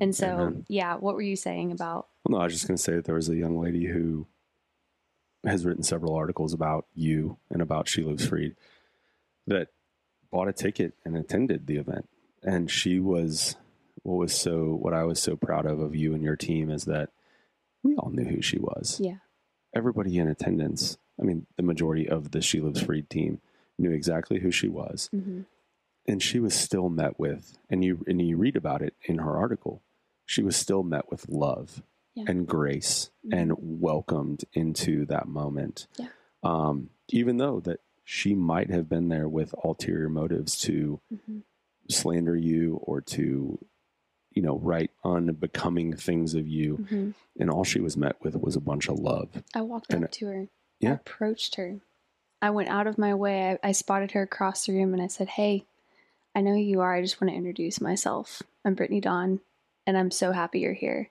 And so, Amen. yeah, what were you saying about? Well, no, I was just going to say that there was a young lady who has written several articles about you and about She Lives Freed that bought a ticket and attended the event. And she was, what was so, what I was so proud of of you and your team is that we all knew who she was. Yeah. Everybody in attendance, I mean, the majority of the She Lives Freed team knew exactly who she was. Mm-hmm. And she was still met with, and you, and you read about it in her article, she was still met with love Yeah. and grace and welcomed into that moment. Yeah. Um, even though that she might have been there with ulterior motives to Mm-hmm. slander you or to, you know, write unbecoming things of you. Mm-hmm. And all she was met with was a bunch of love. I walked And up to her. I Yeah. approached her. I went out of my way. I, I spotted her across the room and I said, Hey, I know who you are. I just want to introduce myself. I'm Brittany Dawn, and I'm so happy you're here.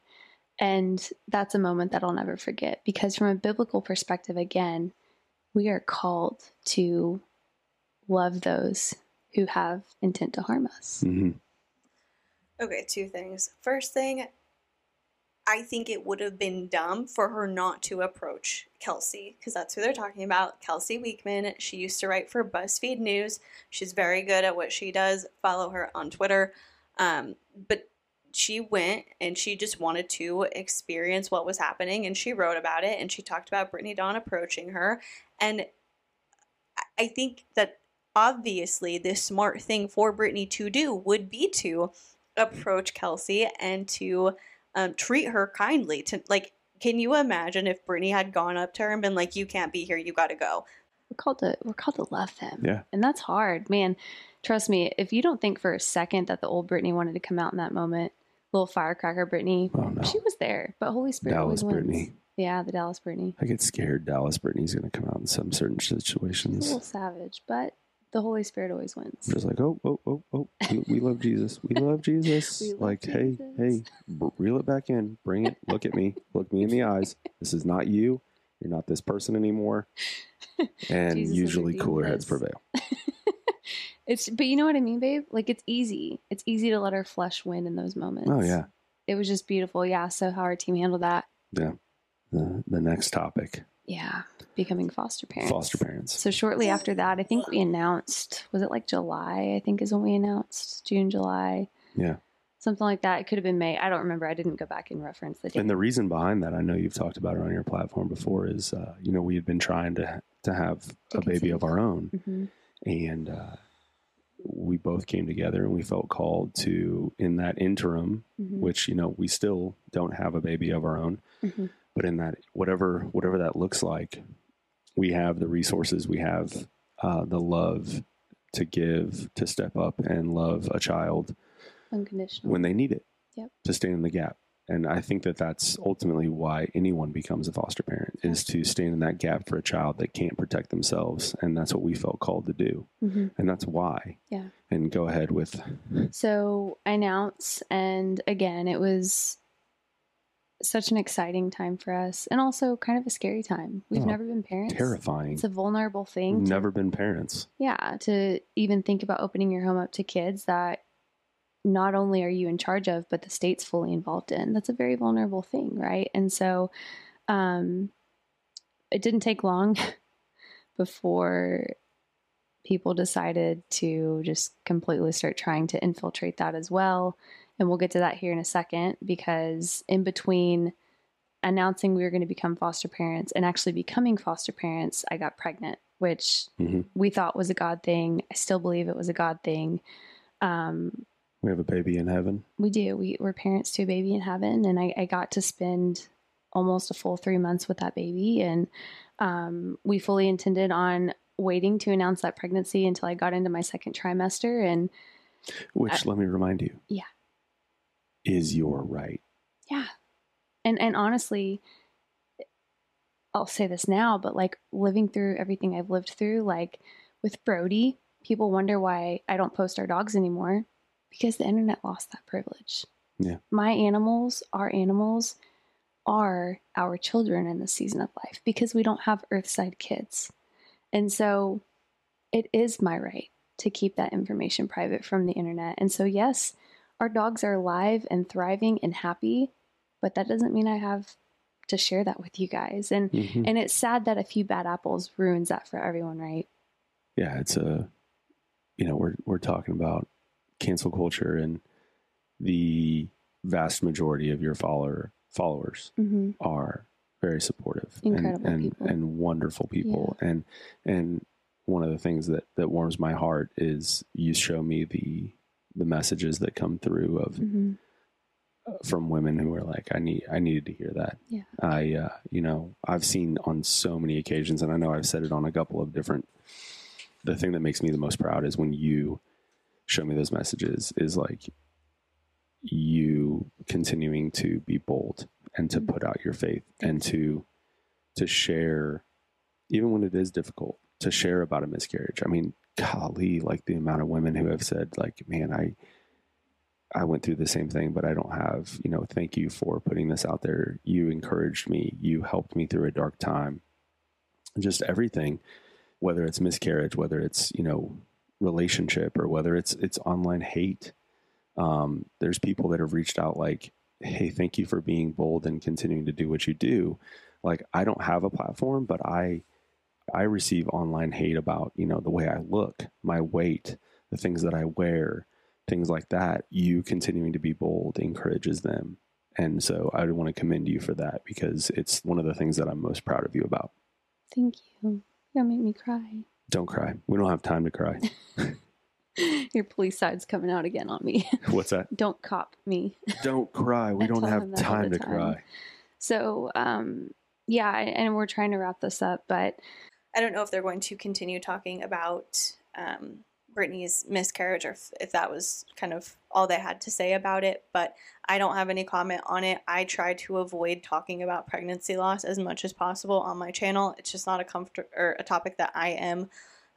And that's a moment that I'll never forget because, from a biblical perspective, again, we are called to love those who have intent to harm us. hmm Okay, two things. First thing, I think it would have been dumb for her not to approach Kelsey because that's who they're talking about. Kelsey Weekman. She used to write for BuzzFeed News. She's very good at what she does. Follow her on Twitter. Um, but she went and she just wanted to experience what was happening and she wrote about it and she talked about Brittany Dawn approaching her. And I- I think that obviously the smart thing for Brittany to do would be to approach Kelsey and to um, treat her kindly. To like, can you imagine if Brittany had gone up to her and been like, "You can't be here. You got to go." We're called to we're called to love them. Yeah. And that's hard. Man, trust me, if you don't think for a second that the old Brittany wanted to come out in that moment, little firecracker Brittany, Oh, no. she was there. But Holy Spirit Dallas always wins. Brittany. Yeah, the Dallas Brittany. I get scared Dallas Brittany's going to come out in some certain She's a situations. little savage, but the Holy Spirit always wins. I'm just like, oh, oh, oh, oh, we, we love <laughs> Jesus. We love Jesus. We love like, hey, Jesus. hey, b- reel it back in. Bring it. Look at me. Look me in the eyes. This is not you. You're not this person anymore. <laughs> And Jesus usually cooler heads prevail. <laughs> It's but you know what I mean, babe? Like it's easy. It's easy to let our flesh win in those moments. Oh, yeah. It was just beautiful. Yeah. So how our team handled that. Yeah. The, the next topic Yeah. Becoming foster parents. foster parents. So shortly after that, I think we announced, was it like July? I think is when we announced June, July. Yeah. Something like that. It could have been May. I don't remember. I didn't go back and reference the date. And the reason behind that, I know you've talked about it on your platform before, is, uh, you know, we had been trying to, to have To a baby of our own. Mhm. and uh, we both came together and we felt called to in that interim Mhm. which you know we still don't have a baby of our own Mhm. but in that whatever whatever that looks like we have the resources we have uh, the love to give to step up and love a child Unconditional. when they need it Yep. to stand in the gap and i think that that's ultimately why anyone becomes a foster parent is to stand in that gap for a child that can't protect themselves and that's what we felt called to do Mhm. and that's why. Yeah. And go ahead with So I announce, and again, it was such an exciting time for us, and also kind of a scary time. We've Oh, never been parents. terrifying. It's a vulnerable thing. to- Never been parents. yeah, to even think about opening your home up to kids that not only are you in charge of, but the state's fully involved in. That's a very vulnerable thing, right? And so, um, it didn't take long <laughs> before people decided to just completely start trying to infiltrate that as well. And we'll get to that here in a second because in between announcing we were going to become foster parents and actually becoming foster parents, I got pregnant, which Mhm. we thought was a God thing. I still believe it was a God thing. um, We have a baby in heaven. we do. We, we're parents to a baby in heaven, and I, I got to spend almost a full three months with that baby. And um, we fully intended on waiting to announce that pregnancy until I got into my second trimester. And Which, let me remind you, Yeah. is your right. yeah, and and honestly, I'll say this now, but like living through everything I've lived through, like with Brody, people wonder why I don't post our dogs anymore because the internet lost that privilege. Yeah. My animals, our animals, are our children in this season of life because we don't have earthside kids. And so it is my right to keep that information private from the internet. And so, yes, our dogs are alive and thriving and happy, but that doesn't mean I have to share that with you guys. And Mhm. and it's sad that a few bad apples ruins that for everyone, right? yeah, it's a, you know, we're we're talking about cancel culture and the vast majority of your follower followers Mm-hmm. are very supportive Incredible and, and, people. and wonderful people and and one of the things that that warms my heart is you show me the the messages that come through of Mm-hmm. from women who are like i need i needed to hear that Yeah. i uh, you know i've seen on so many occasions and i know i've said it on a couple of different the thing that makes me the most proud is when you show me those messages is like you continuing to be bold and to Mhm. put out your faith and to to share even when it is difficult to share about a miscarriage. I mean golly like the amount of women who have said like man i i went through the same thing but i don't have you know thank you for putting this out there. You encouraged me. You helped me through a dark time. Just everything whether it's miscarriage whether it's you know relationship or whether it's it's online hate um, there's people that have reached out like hey thank you for being bold and continuing to do what you do like i don't have a platform but i i receive online hate about you know the way i look my weight the things that i wear things like that you continuing to be bold encourages them and so i would want to commend you for that because it's one of the things that i'm most proud of you about Thank you. Gonna make me cry. Don't cry we don't have time to cry <laughs> <laughs> Your police side's coming out again on me. <laughs> what's that Don't cop me. don't cry we don't have him that all time to time. cry So, um, yeah, and we're trying to wrap this up, but I don't know if they're going to continue talking about um, Brittany's miscarriage or if, if that was kind of all they had to say about it, but I don't have any comment on it. I try to avoid talking about pregnancy loss as much as possible on my channel. It's just not a comfort or a topic that I am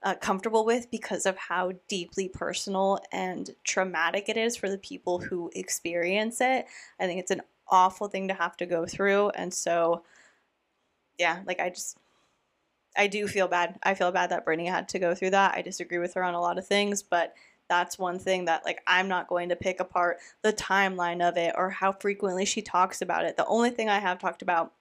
uh, comfortable with because of how deeply personal and traumatic it is for the people who experience it. I think it's an awful thing to have to go through, and so yeah, like I just I do feel bad. I feel bad that Brittany had to go through that. I disagree with her on a lot of things, but that's one thing that like I'm not going to pick apart the timeline of it or how frequently she talks about it. The only thing I have talked about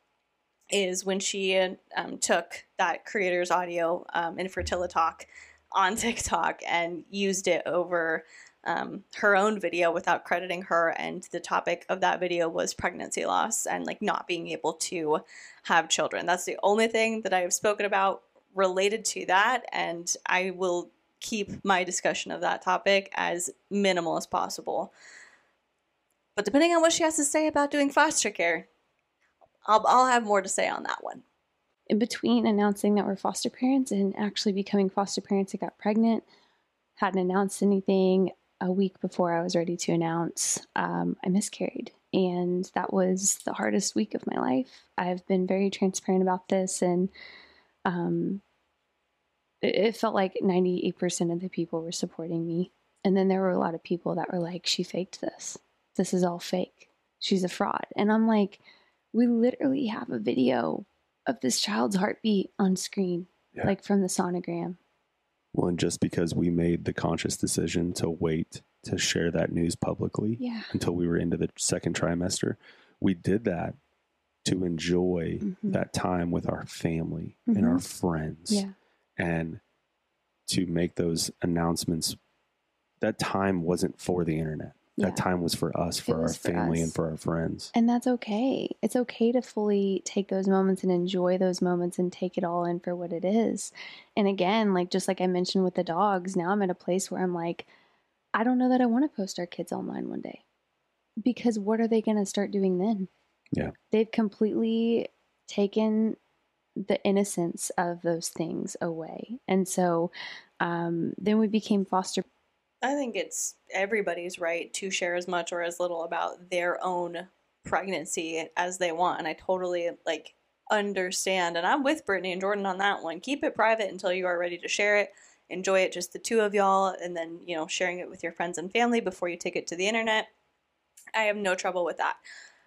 is when she um, took that creator's audio um, in Fertilitalk on <laughs> TikTok and used it over um, her own video without crediting her. And the topic of that video was pregnancy loss and like not being able to have children. That's the only thing that I have spoken about related to that. And I will keep my discussion of that topic as minimal as possible. But depending on what she has to say about doing foster care, I'll, I'll have more to say on that one. in between announcing that we're foster parents and actually becoming foster parents, I got pregnant. Hadn't announced anything. A week before I was ready to announce, um, I miscarried. And that was the hardest week of my life. I've been very transparent about this, and um, it, it felt like 98% of the people were supporting me. And then there were a lot of people that were like, she faked this. This is all fake. She's a fraud. And I'm like, we literally have a video of this child's heartbeat on screen, Yeah. like from the sonogram. Well, and just because we made the conscious decision to wait to share that news publicly Yeah. until we were into the second trimester, we did that to enjoy Mhm. that time with our family and our friends Yeah. and to make those announcements. That time wasn't for the internet. Yeah. That time was for us, for our for family, us. and for our friends. And that's okay. It's okay to fully take those moments and enjoy those moments and take it all in for what it is. And again, like just like I mentioned with the dogs, now I'm at a place where I'm like, I don't know that I want to post our kids online one day because what are they going to start doing then? Yeah. They've completely taken the innocence of those things away. And so um, then we became foster. I think it's everybody's right to share as much or as little about their own pregnancy as they want. And I totally like understand. And I'm with Brittany and Jordan on that one. Keep it private until you are ready to share it. Enjoy it just the two of y'all, and then, you know, sharing it with your friends and family before you take it to the internet. I have no trouble with that.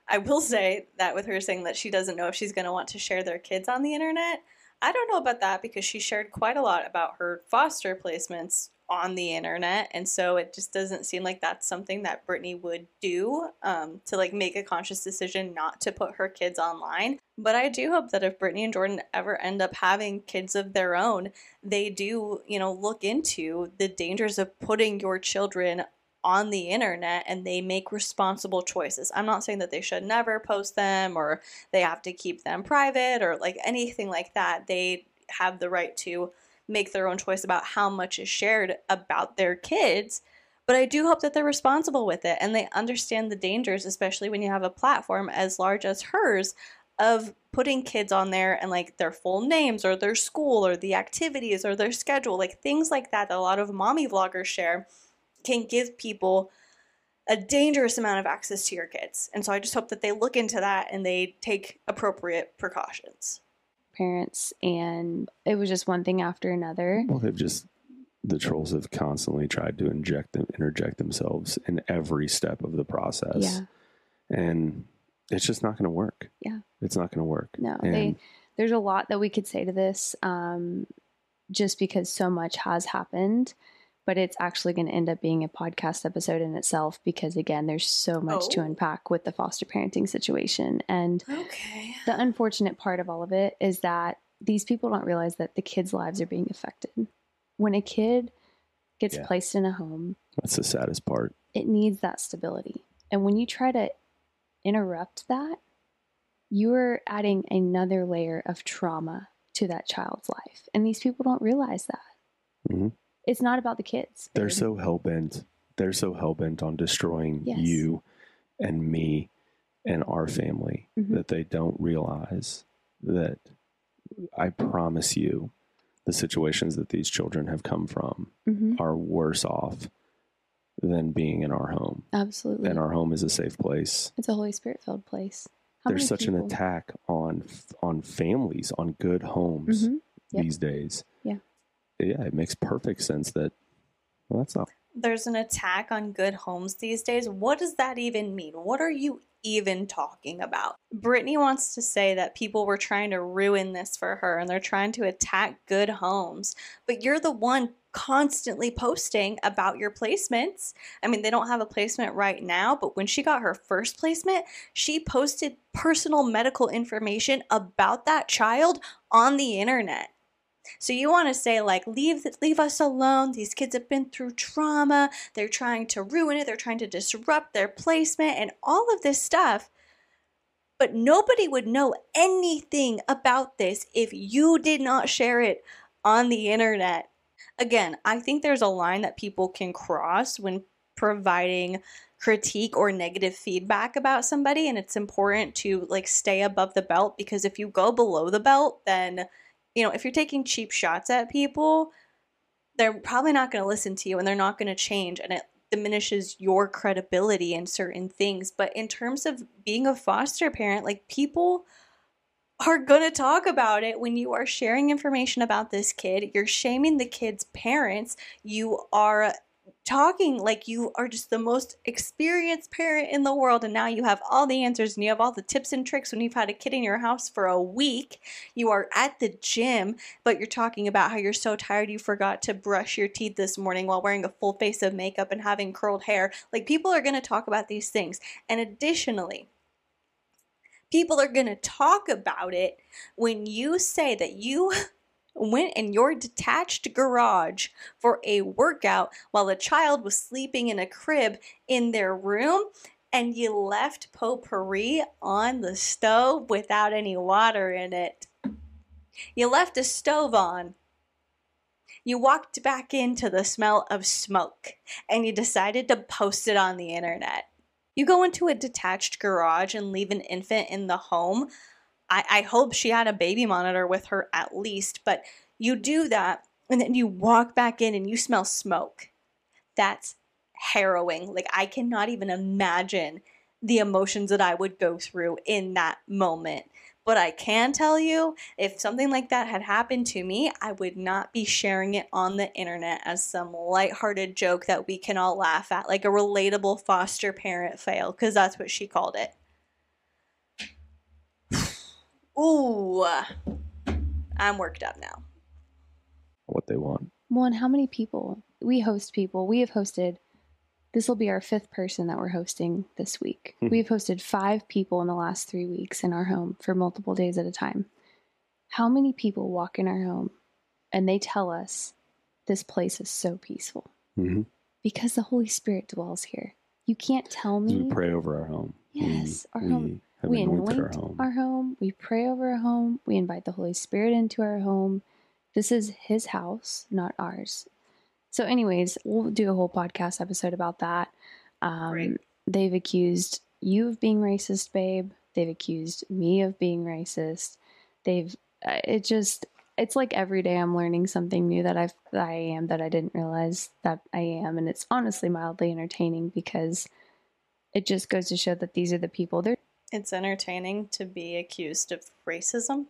I will say that with her saying that she doesn't know if she's going to want to share their kids on the internet, I don't know about that because she shared quite a lot about her foster placements on the internet and so it just doesn't seem like that's something that brittany would do um, to like make a conscious decision not to put her kids online but i do hope that if brittany and jordan ever end up having kids of their own they do you know look into the dangers of putting your children on the internet and they make responsible choices. I'm not saying that they should never post them or they have to keep them private or like anything like that. They have the right to make their own choice about how much is shared about their kids. But I do hope that they're responsible with it and they understand the dangers, especially when you have a platform as large as hers of putting kids on there and like their full names or their school or the activities or their schedule, like things like that that a lot of mommy vloggers share can give people a dangerous amount of access to your kids. And so I just hope that they look into that and they take appropriate precautions. Parents, and it was just one thing after another. Well, they've just the trolls have constantly tried to inject them, interject themselves in every step of the process. Yeah. And it's just not going to work. Yeah. It's not going to work. No, And they, there's a lot that we could say to this um, just because so much has happened. But it's actually going to end up being a podcast episode in itself because, again, there's so much to Oh. unpack with the foster parenting situation. And Okay. the unfortunate part of all of it is that these people don't realize that the kids' lives are being affected. When a kid gets Yeah. placed in a home, that's the saddest part. it needs that stability. And when you try to interrupt that, you're adding another layer of trauma to that child's life. And these people don't realize that. Mhm. It's not about the kids. They're so hell bent. They're so hell bent on destroying Yes. you and me and our family Mhm. that they don't realize that I promise you the situations that these children have come from Mhm. are worse off than being in our home. Absolutely. And our home is a safe place. it's a Holy Spirit filled place. How There's such an attack on on families, on good homes Mhm. Yep. these days. Yeah. Yeah, it makes perfect sense that well that's not There's an attack on good homes these days. What does that even mean? What are you even talking about? Brittany wants to say that people were trying to ruin this for her and they're trying to attack good homes. But you're the one constantly posting about your placements. I mean, they don't have a placement right now, but when she got her first placement, she posted personal medical information about that child on the internet. So you want to say like leave leave us alone. These kids have been through trauma. They're trying to ruin it. They're trying to disrupt their placement and all of this stuff. But nobody would know anything about this if you did not share it on the internet. Again, I think there's a line that people can cross when providing critique or negative feedback about somebody and it's important to like stay above the belt because if you go below the belt then you know, if you're taking cheap shots at people, they're probably not going to listen to you and they're not going to change and it diminishes your credibility in certain things. But in terms of being a foster parent, like people are going to talk about it when you are sharing information about this kid. You're shaming the kid's parents. You are talking like you are just the most experienced parent in the world and now you have all the answers and you have all the tips and tricks when you've had a kid in your house for a week. You are at the gym but you're talking about how you're so tired you forgot to brush your teeth this morning while wearing a full face of makeup and having curled hair. Like people are going to talk about these things. And additionally people are going to talk about it when you say that you went in your detached garage for a workout while a child was sleeping in a crib in their room and you left potpourri on the stove without any water in it. You left a stove on. You walked back into the smell of smoke and you decided to post it on the internet. You go into a detached garage and leave an infant in the home. I, I hope she had a baby monitor with her at least, but you do that and then you walk back in and you smell smoke. That's harrowing. Like, I cannot even imagine the emotions that I would go through in that moment. But I can tell you, if something like that had happened to me, I would not be sharing it on the internet as some lighthearted joke that we can all laugh at, like a relatable foster parent fail, because that's what she called it. Ooh, I'm worked up now. What they want. Well, and how many people? We host people. We have hosted, this will be our fifth person that we're hosting this week. Hmm. We've hosted five people in the last three weeks in our home for multiple days at a time. How many people walk in our home and they tell us this place is so peaceful? Mm-hmm. Because the Holy Spirit dwells here. You can't tell me. We pray over our home. We- Yes, our we home. Have we anointed anoint our home. our home. We pray over our home. We invite the Holy Spirit into our home. This is His house, not ours. So, anyways, we'll do a whole podcast episode about that. Um, Great. They've accused you of being racist, babe. They've accused me of being racist. They've. uh, It just. It's like every day I'm learning something new that I've that I am that I didn't realize that I am, and it's honestly mildly entertaining because it just goes to show that these are the people. They're It's entertaining to be accused of racism.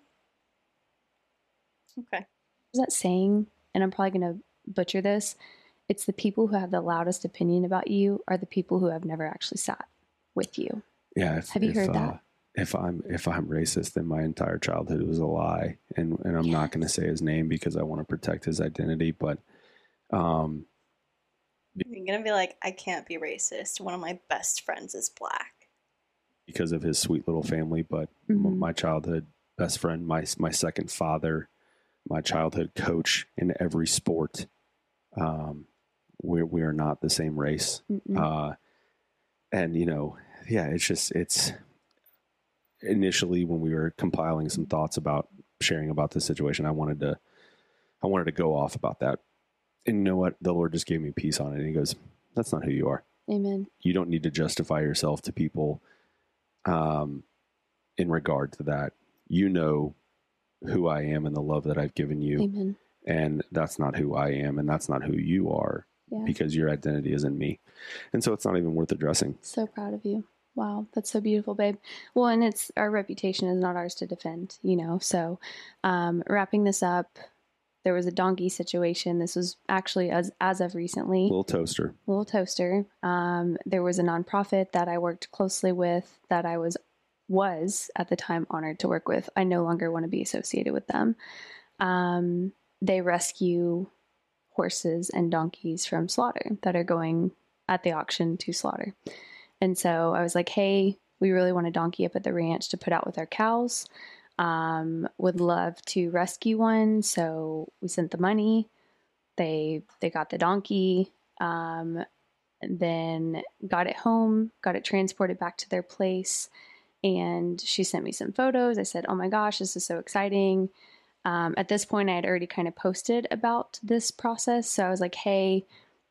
Okay. There's that saying, and I'm probably going to butcher this. It's the people who have the loudest opinion about you are the people who have never actually sat with you. Yeah. If, Have you if, heard uh, that? If I'm if I'm racist, then my entire childhood was a lie, and and I'm not going to say his name because I want to protect his identity. But um, You're gonna be like, I can't be racist. One of my best friends is black. Because of his sweet little family, but m- Mhm. my childhood best friend, my my second father, my childhood coach in every sport. Um, we we are not the same race. Uh, and you know yeah it's just it's initially when we were compiling some thoughts about sharing about this situation i wanted to i wanted to go off about that and you know what the lord just gave me peace on it and he goes that's not who you are Amen. you don't need to justify yourself to people um, in regard to that you know who i am and the love that i've given you Amen. and that's not who i am and that's not who you are Yeah. because your identity is in me. And so it's not even worth addressing. So proud of you. Wow, that's so beautiful, babe. Well, and it's our reputation is not ours to defend, you know. So, um, wrapping this up, there was a donkey situation. This was actually as as of recently. Little toaster. Little Toaster. Um, there was a nonprofit that I worked closely with that I was was at the time honored to work with. I no longer want to be associated with them. Um, they rescue horses and donkeys from slaughter that are going at the auction to slaughter. And so I was like, hey, we really want a donkey up at the ranch to put out with our cows. Um, would love to rescue one. So we sent the money. They they got the donkey. Um, then got it home, got it transported back to their place, and she sent me some photos. I said, "Oh my gosh, this is so exciting!" Um, at this point, I had already kind of posted about this process, so I was like, "Hey,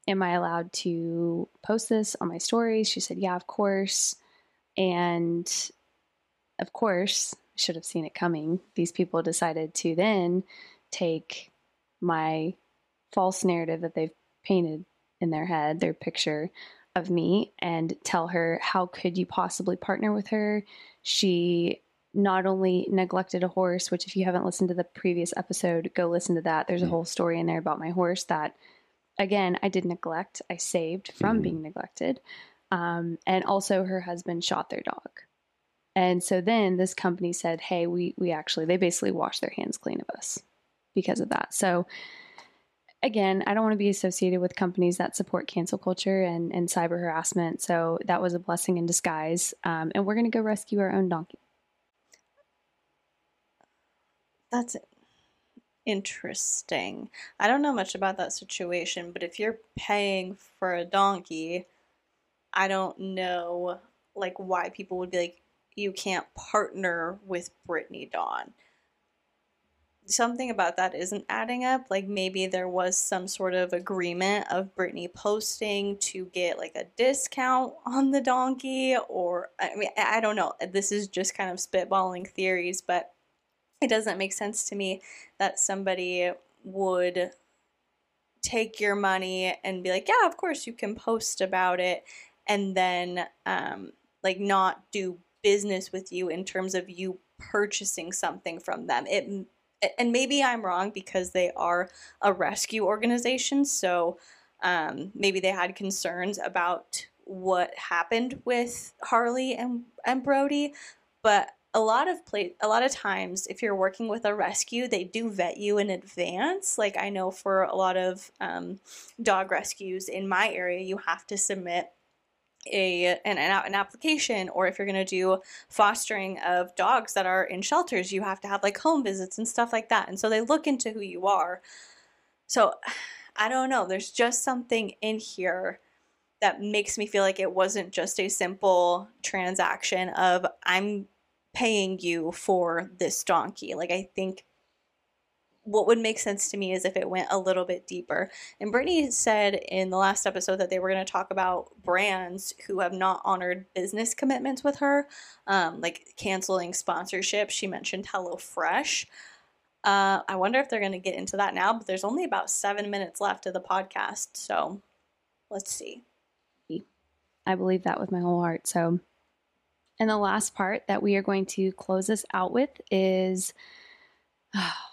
am I allowed to post this on my stories?" She said, "Yeah, of course." And of course, should have seen it coming. These people decided to then take my false narrative that they've painted in their head, their picture of me, and tell her, How could you possibly partner with her? She not only neglected a horse, which, if you haven't listened to the previous episode, go listen to that. There's a Mhm. whole story in there about my horse that, again, I did neglect. I saved from Mhm. being neglected. Um, and also, her husband shot their dog. And so then this company said, "Hey, we we actually they basically washed their hands clean of us because of that." So again, I don't want to be associated with companies that support cancel culture and, and cyber harassment. So that was a blessing in disguise. Um, and we're going to go rescue our own donkey. That's interesting. I don't know much about that situation, but if you're paying for a donkey, I don't know like why people would be like you can't partner with Brittany Dawn. something about that isn't adding up. Like maybe there was some sort of agreement of Brittany posting to get like a discount on the donkey, or I mean, I don't know. This is just kind of spitballing theories, but it doesn't make sense to me that somebody would take your money and be like, yeah, of course you can post about it, and then um, like not do business with you in terms of you purchasing something from them. It and maybe I'm wrong because they are a rescue organization, so um, maybe they had concerns about what happened with Harley and and Brody, but a lot of play a lot of times if you're working with a rescue they do vet you in advance like i know for a lot of um, dog rescues in my area you have to submit a an, an application or if you're going to do fostering of dogs that are in shelters you have to have like home visits and stuff like that and so they look into who you are. So i don't know there's just something in here that makes me feel like it wasn't just a simple transaction of i'm paying you for this donkey. Like i think what would make sense to me is if it went a little bit deeper. And Brittany said in the last episode that they were going to talk about brands who have not honored business commitments with her, um, like canceling sponsorship. She mentioned HelloFresh. Uh, I wonder if they're going to get into that now, but there's only about seven minutes left of the podcast. So let's see. I believe that with my whole heart. So, and the last part that we are going to close this out with is. <sighs>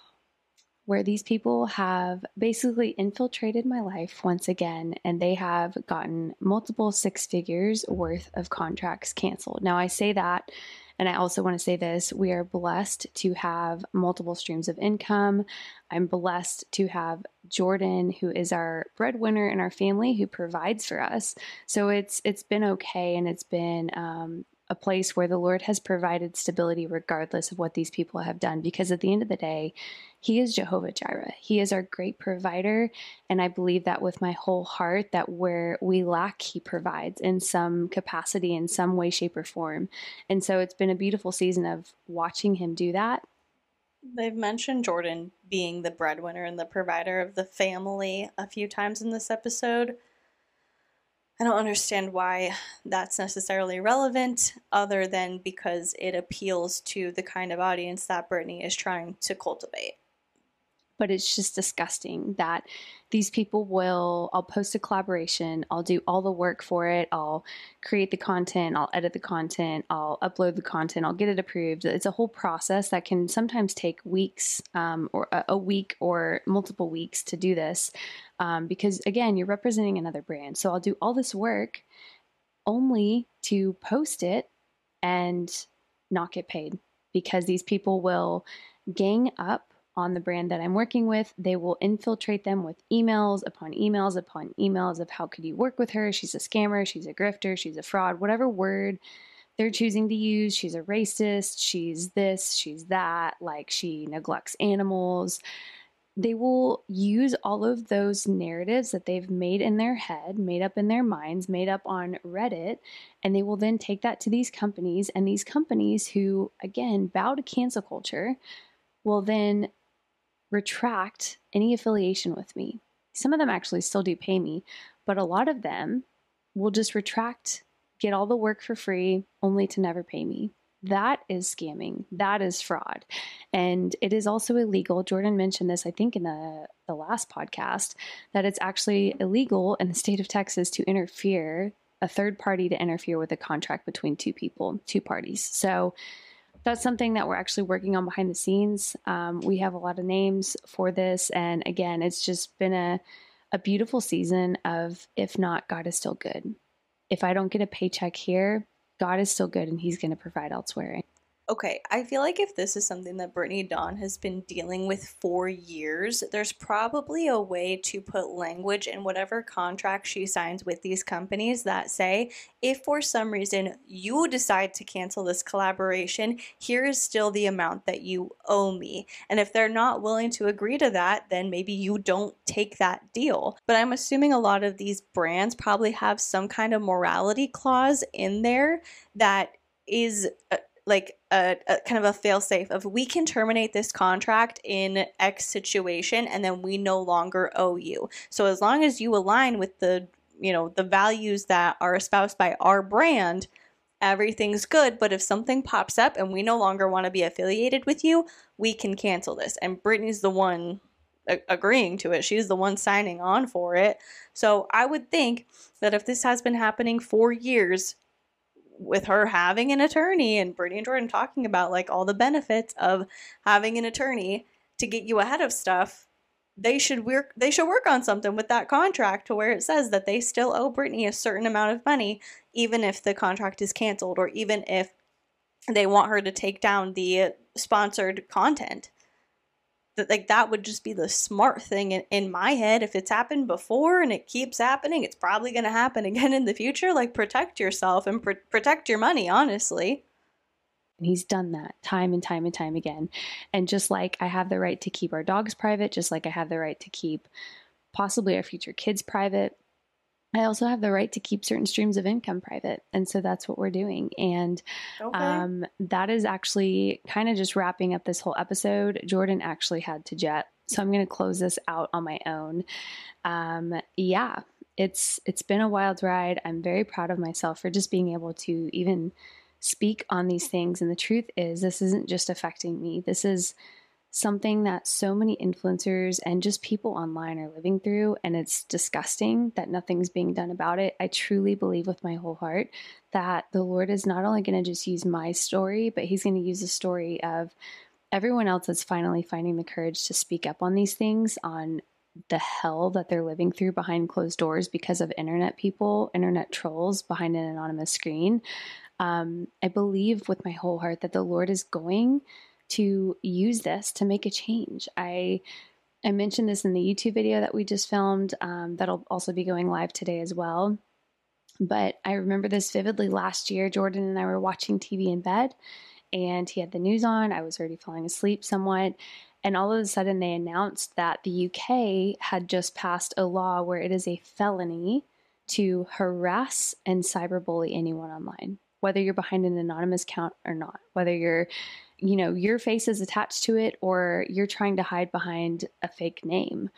where these people have basically infiltrated my life once again and they have gotten multiple six figures worth of contracts canceled. Now, I say that, and I also want to say this we are blessed to have multiple streams of income. I'm blessed to have Jordan, who is our breadwinner in our family, who provides for us. So it's it's been okay, and it's been um, a place where the Lord has provided stability regardless of what these people have done. Because at the end of the day, He is Jehovah Jireh. He is our great provider. And I believe that with my whole heart, that where we lack, He provides in some capacity, in some way, shape, or form. And so it's been a beautiful season of watching Him do that. They've mentioned Jordan being the breadwinner and the provider of the family a few times in this episode. I don't understand why that's necessarily relevant, other than because it appeals to the kind of audience that Brittany is trying to cultivate but it's just disgusting that these people will I'll post a collaboration, I'll do all the work for it, I'll create the content, I'll edit the content, I'll upload the content, I'll get it approved. It's a whole process that can sometimes take weeks um, or a, week or multiple weeks to do this um, because again, you're representing another brand. So I'll do all this work only to post it and not get paid because these people will gang up on the brand that I'm working with. They will infiltrate them with emails upon emails upon emails of how could you work with her? She's a scammer, she's a grifter, she's a fraud, whatever word they're choosing to use. She's a racist, she's this, she's that, like she neglects animals. They will use all of those narratives that they've made in their head, made up in their minds, made up on Reddit, and they will then take that to these companies. And these companies, who again bow to cancel culture, will then retract any affiliation with me. Some of them actually still do pay me, but a lot of them will just retract, get all the work for free, only to never pay me. That is scamming. That is fraud. And it is also illegal. Jordan mentioned this, I think, in the, the last podcast, that it's actually illegal in the state of Texas to interfere, a third party to interfere with a contract between two people, two parties. So that's something that we're actually working on behind the scenes. Um, we have a lot of names for this. And again, it's just been a, a beautiful season of if not, God is still good. If I don't get a paycheck here, God is still good and He's going to provide elsewhere okay, I feel like if this is something that Brittany Dawn has been dealing with for years, there's probably a way to put language in whatever contract she signs with these companies that say, if for some reason you decide to cancel this collaboration, here is still the amount that you owe me. And if they're not willing to agree to that, then maybe you don't take that deal. But I'm assuming a lot of these brands probably have some kind of morality clause in there that is uh, like a, a kind of a fail safe of we can terminate this contract in X situation and then we no longer owe you. So as long as you align with the you know the values that are espoused by our brand, everything's good. But if something pops up and we no longer want to be affiliated with you, we can cancel this. And Brittany's the one agreeing to it. She's the one signing on for it. So I would think that if this has been happening for years, with her having an attorney and Brittany and Jordan talking about like all the benefits of having an attorney to get you ahead of stuff, they should work they should work on something with that contract to where it says that they still owe Brittany a certain amount of money even if the contract is canceled or even if they want her to take down the sponsored content like that would just be the smart thing in, in my head. If it's happened before and it keeps happening it's probably going to happen <laughs> again in the future. Like protect yourself and pr- protect your money honestly. And he's done that time and time and time again. And just like I have the right to keep our dogs private, just like I have the right to keep possibly our future kids private, I also have the right to keep certain streams of income private. And so that's what we're doing. And okay um, that is actually kind of just wrapping up this whole episode. Jordan actually had to jet. So I'm going to close this out on my own. Um, yeah, it's it's been a wild ride. I'm very proud of myself for just being able to even speak on these things. And the truth is, this isn't just affecting me. This is something that so many influencers and just people online are living through. And it's disgusting that nothing's being done about it. I truly believe with my whole heart that the Lord is not only going to just use my story, but He's going to use the story of everyone else that's finally finding the courage to speak up on these things, on the hell that they're living through behind closed doors because of internet people, internet trolls behind an anonymous screen. Um, I believe with my whole heart that the Lord is going to use this to make a change. I I mentioned this in the YouTube video that we just filmed. Um, that'll also be going live today as well. But I remember this vividly last year. Jordan and I were watching TV in bed, and he had the news on. I was already falling asleep somewhat. And all of a sudden, they announced that the UK had just passed a law where it is a felony to harass and cyberbully anyone online, whether you're behind an anonymous account or not, whether you're, you know, your face is attached to it or you're trying to hide behind a fake name.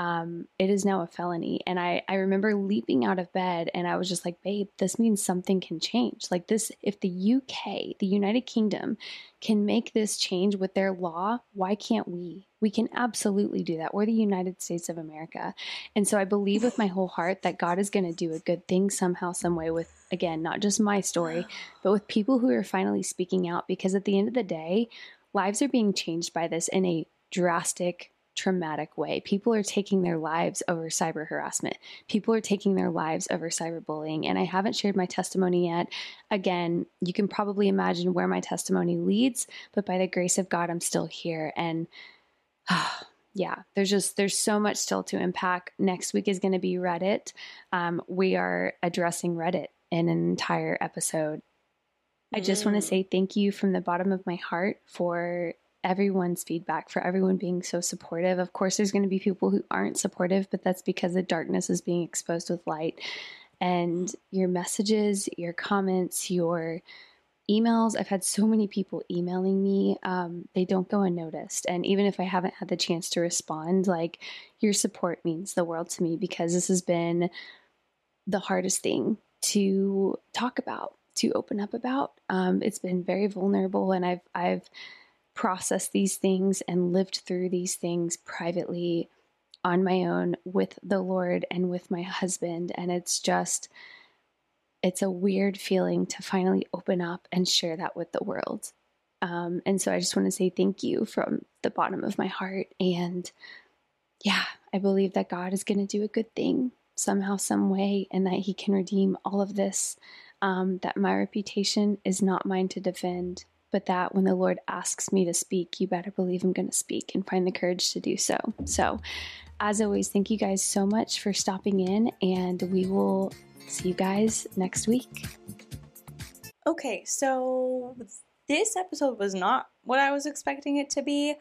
Um, it is now a felony. And I, I remember leaping out of bed and I was just like, babe, this means something can change. Like, this, if the UK, the United Kingdom, can make this change with their law, why can't we? We can absolutely do that. We're the United States of America. And so I believe with my whole heart that God is going to do a good thing somehow, some way with, again, not just my story, but with people who are finally speaking out. Because at the end of the day, lives are being changed by this in a drastic, traumatic way. People are taking their lives over cyber harassment. People are taking their lives over cyberbullying. And I haven't shared my testimony yet. Again, you can probably imagine where my testimony leads, but by the grace of God, I'm still here. And <sighs> yeah, there's just there's so much still to unpack. Next week is going to be Reddit. Um, we are addressing Reddit in an entire episode. I just want to Mm. say thank you from the bottom of my heart for everyone's feedback, for everyone being so supportive. Of course, there's going to be people who aren't supportive, but that's because the darkness is being exposed with light. And your messages, your comments, your emails, I've had so many people emailing me. Um, they don't go unnoticed. And even if I haven't had the chance to respond, like your support means the world to me because this has been the hardest thing to talk about to open up about um, it's been very vulnerable and i've i've processed these things and lived through these things privately on my own with the lord and with my husband. And it's just it's a weird feeling to finally open up and share that with the world. Um, and so i just want to say thank you from the bottom of my heart. And yeah i believe that god is going to do a good thing somehow some way and that he can redeem all of this. Um, that my reputation is not mine to defend, but that when the Lord asks me to speak, you better believe I'm going to speak and find the courage to do so. So, as always, thank you guys so much for stopping in, and we will see you guys next week. Okay, so this episode was not what I was expecting it to be,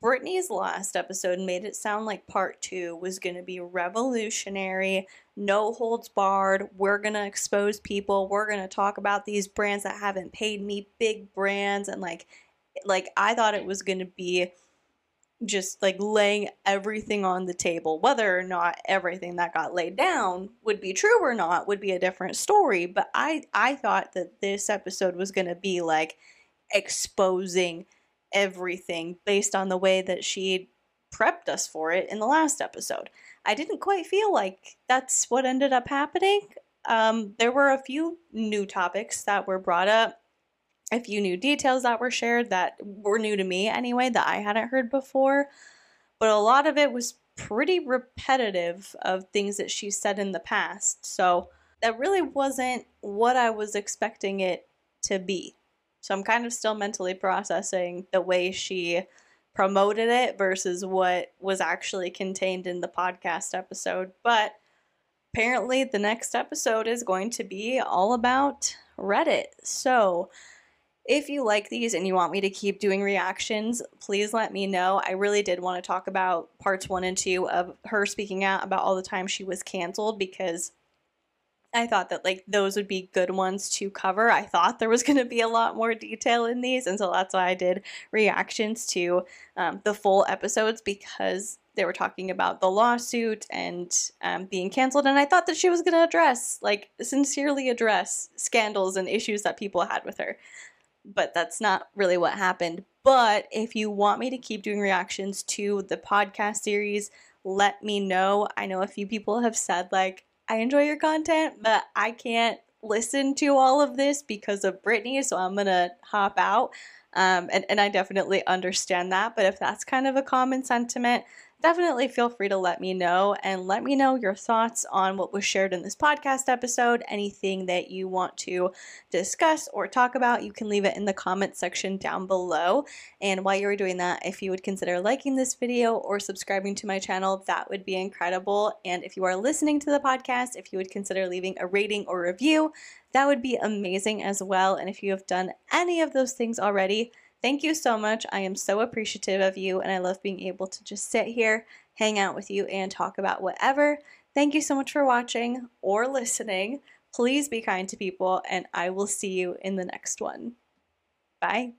Brittany's last episode made it sound like part two was going to be revolutionary, no holds barred. We're going to expose people. We're going to talk about these brands that haven't paid me, big brands. And like, like I thought it was going to be just like laying everything on the table. Whether or not everything that got laid down would be true or not would be a different story. But I, I thought that this episode was going to be like exposing everything based on the way that she prepped us for it in the last episode. I didn't quite feel like that's what ended up happening. Um, there were a few new topics that were brought up, a few new details that were shared that were new to me anyway, that I hadn't heard before. But a lot of it was pretty repetitive of things that she said in the past. So that really wasn't what I was expecting it to be. So I'm kind of still mentally processing the way she promoted it versus what was actually contained in the podcast episode. But apparently, the next episode is going to be all about Reddit. So if you like these and you want me to keep doing reactions, please let me know. I really did want to talk about parts one and two of her speaking out about all the time she was canceled because I thought that like those would be good ones to cover. I thought there was <laughs> going to be a lot more detail in these, and so that's why I did reactions to um, the full episodes because they were talking about the lawsuit and um, being canceled, and I thought that she was going to address, like, sincerely address scandals and issues that people had with her. But that's not really what happened. But if you want me to keep doing reactions to the podcast series, let me know. I know a few people have said, like, I enjoy your content, but I can't listen to all of this because of Brittany, so I'm gonna hop out. Um, and, and I definitely understand that, but if that's kind of a common sentiment, definitely feel free to let me know and let me know your thoughts on what was shared in this podcast episode. Anything that you want to discuss or talk about, you can leave it in the comment section down below. And while you're doing that, if you would consider liking this video or subscribing to my channel, that would be incredible. And if you are listening to the podcast, if you would consider leaving a rating or review, that would be amazing as well. And if you have done any of those things already, Thank you so much. I am so appreciative of you, and I love being able to just sit here, hang out with you, and talk about whatever. Thank you so much for watching or listening. Please be kind to people, and I will see you in the next one. Bye.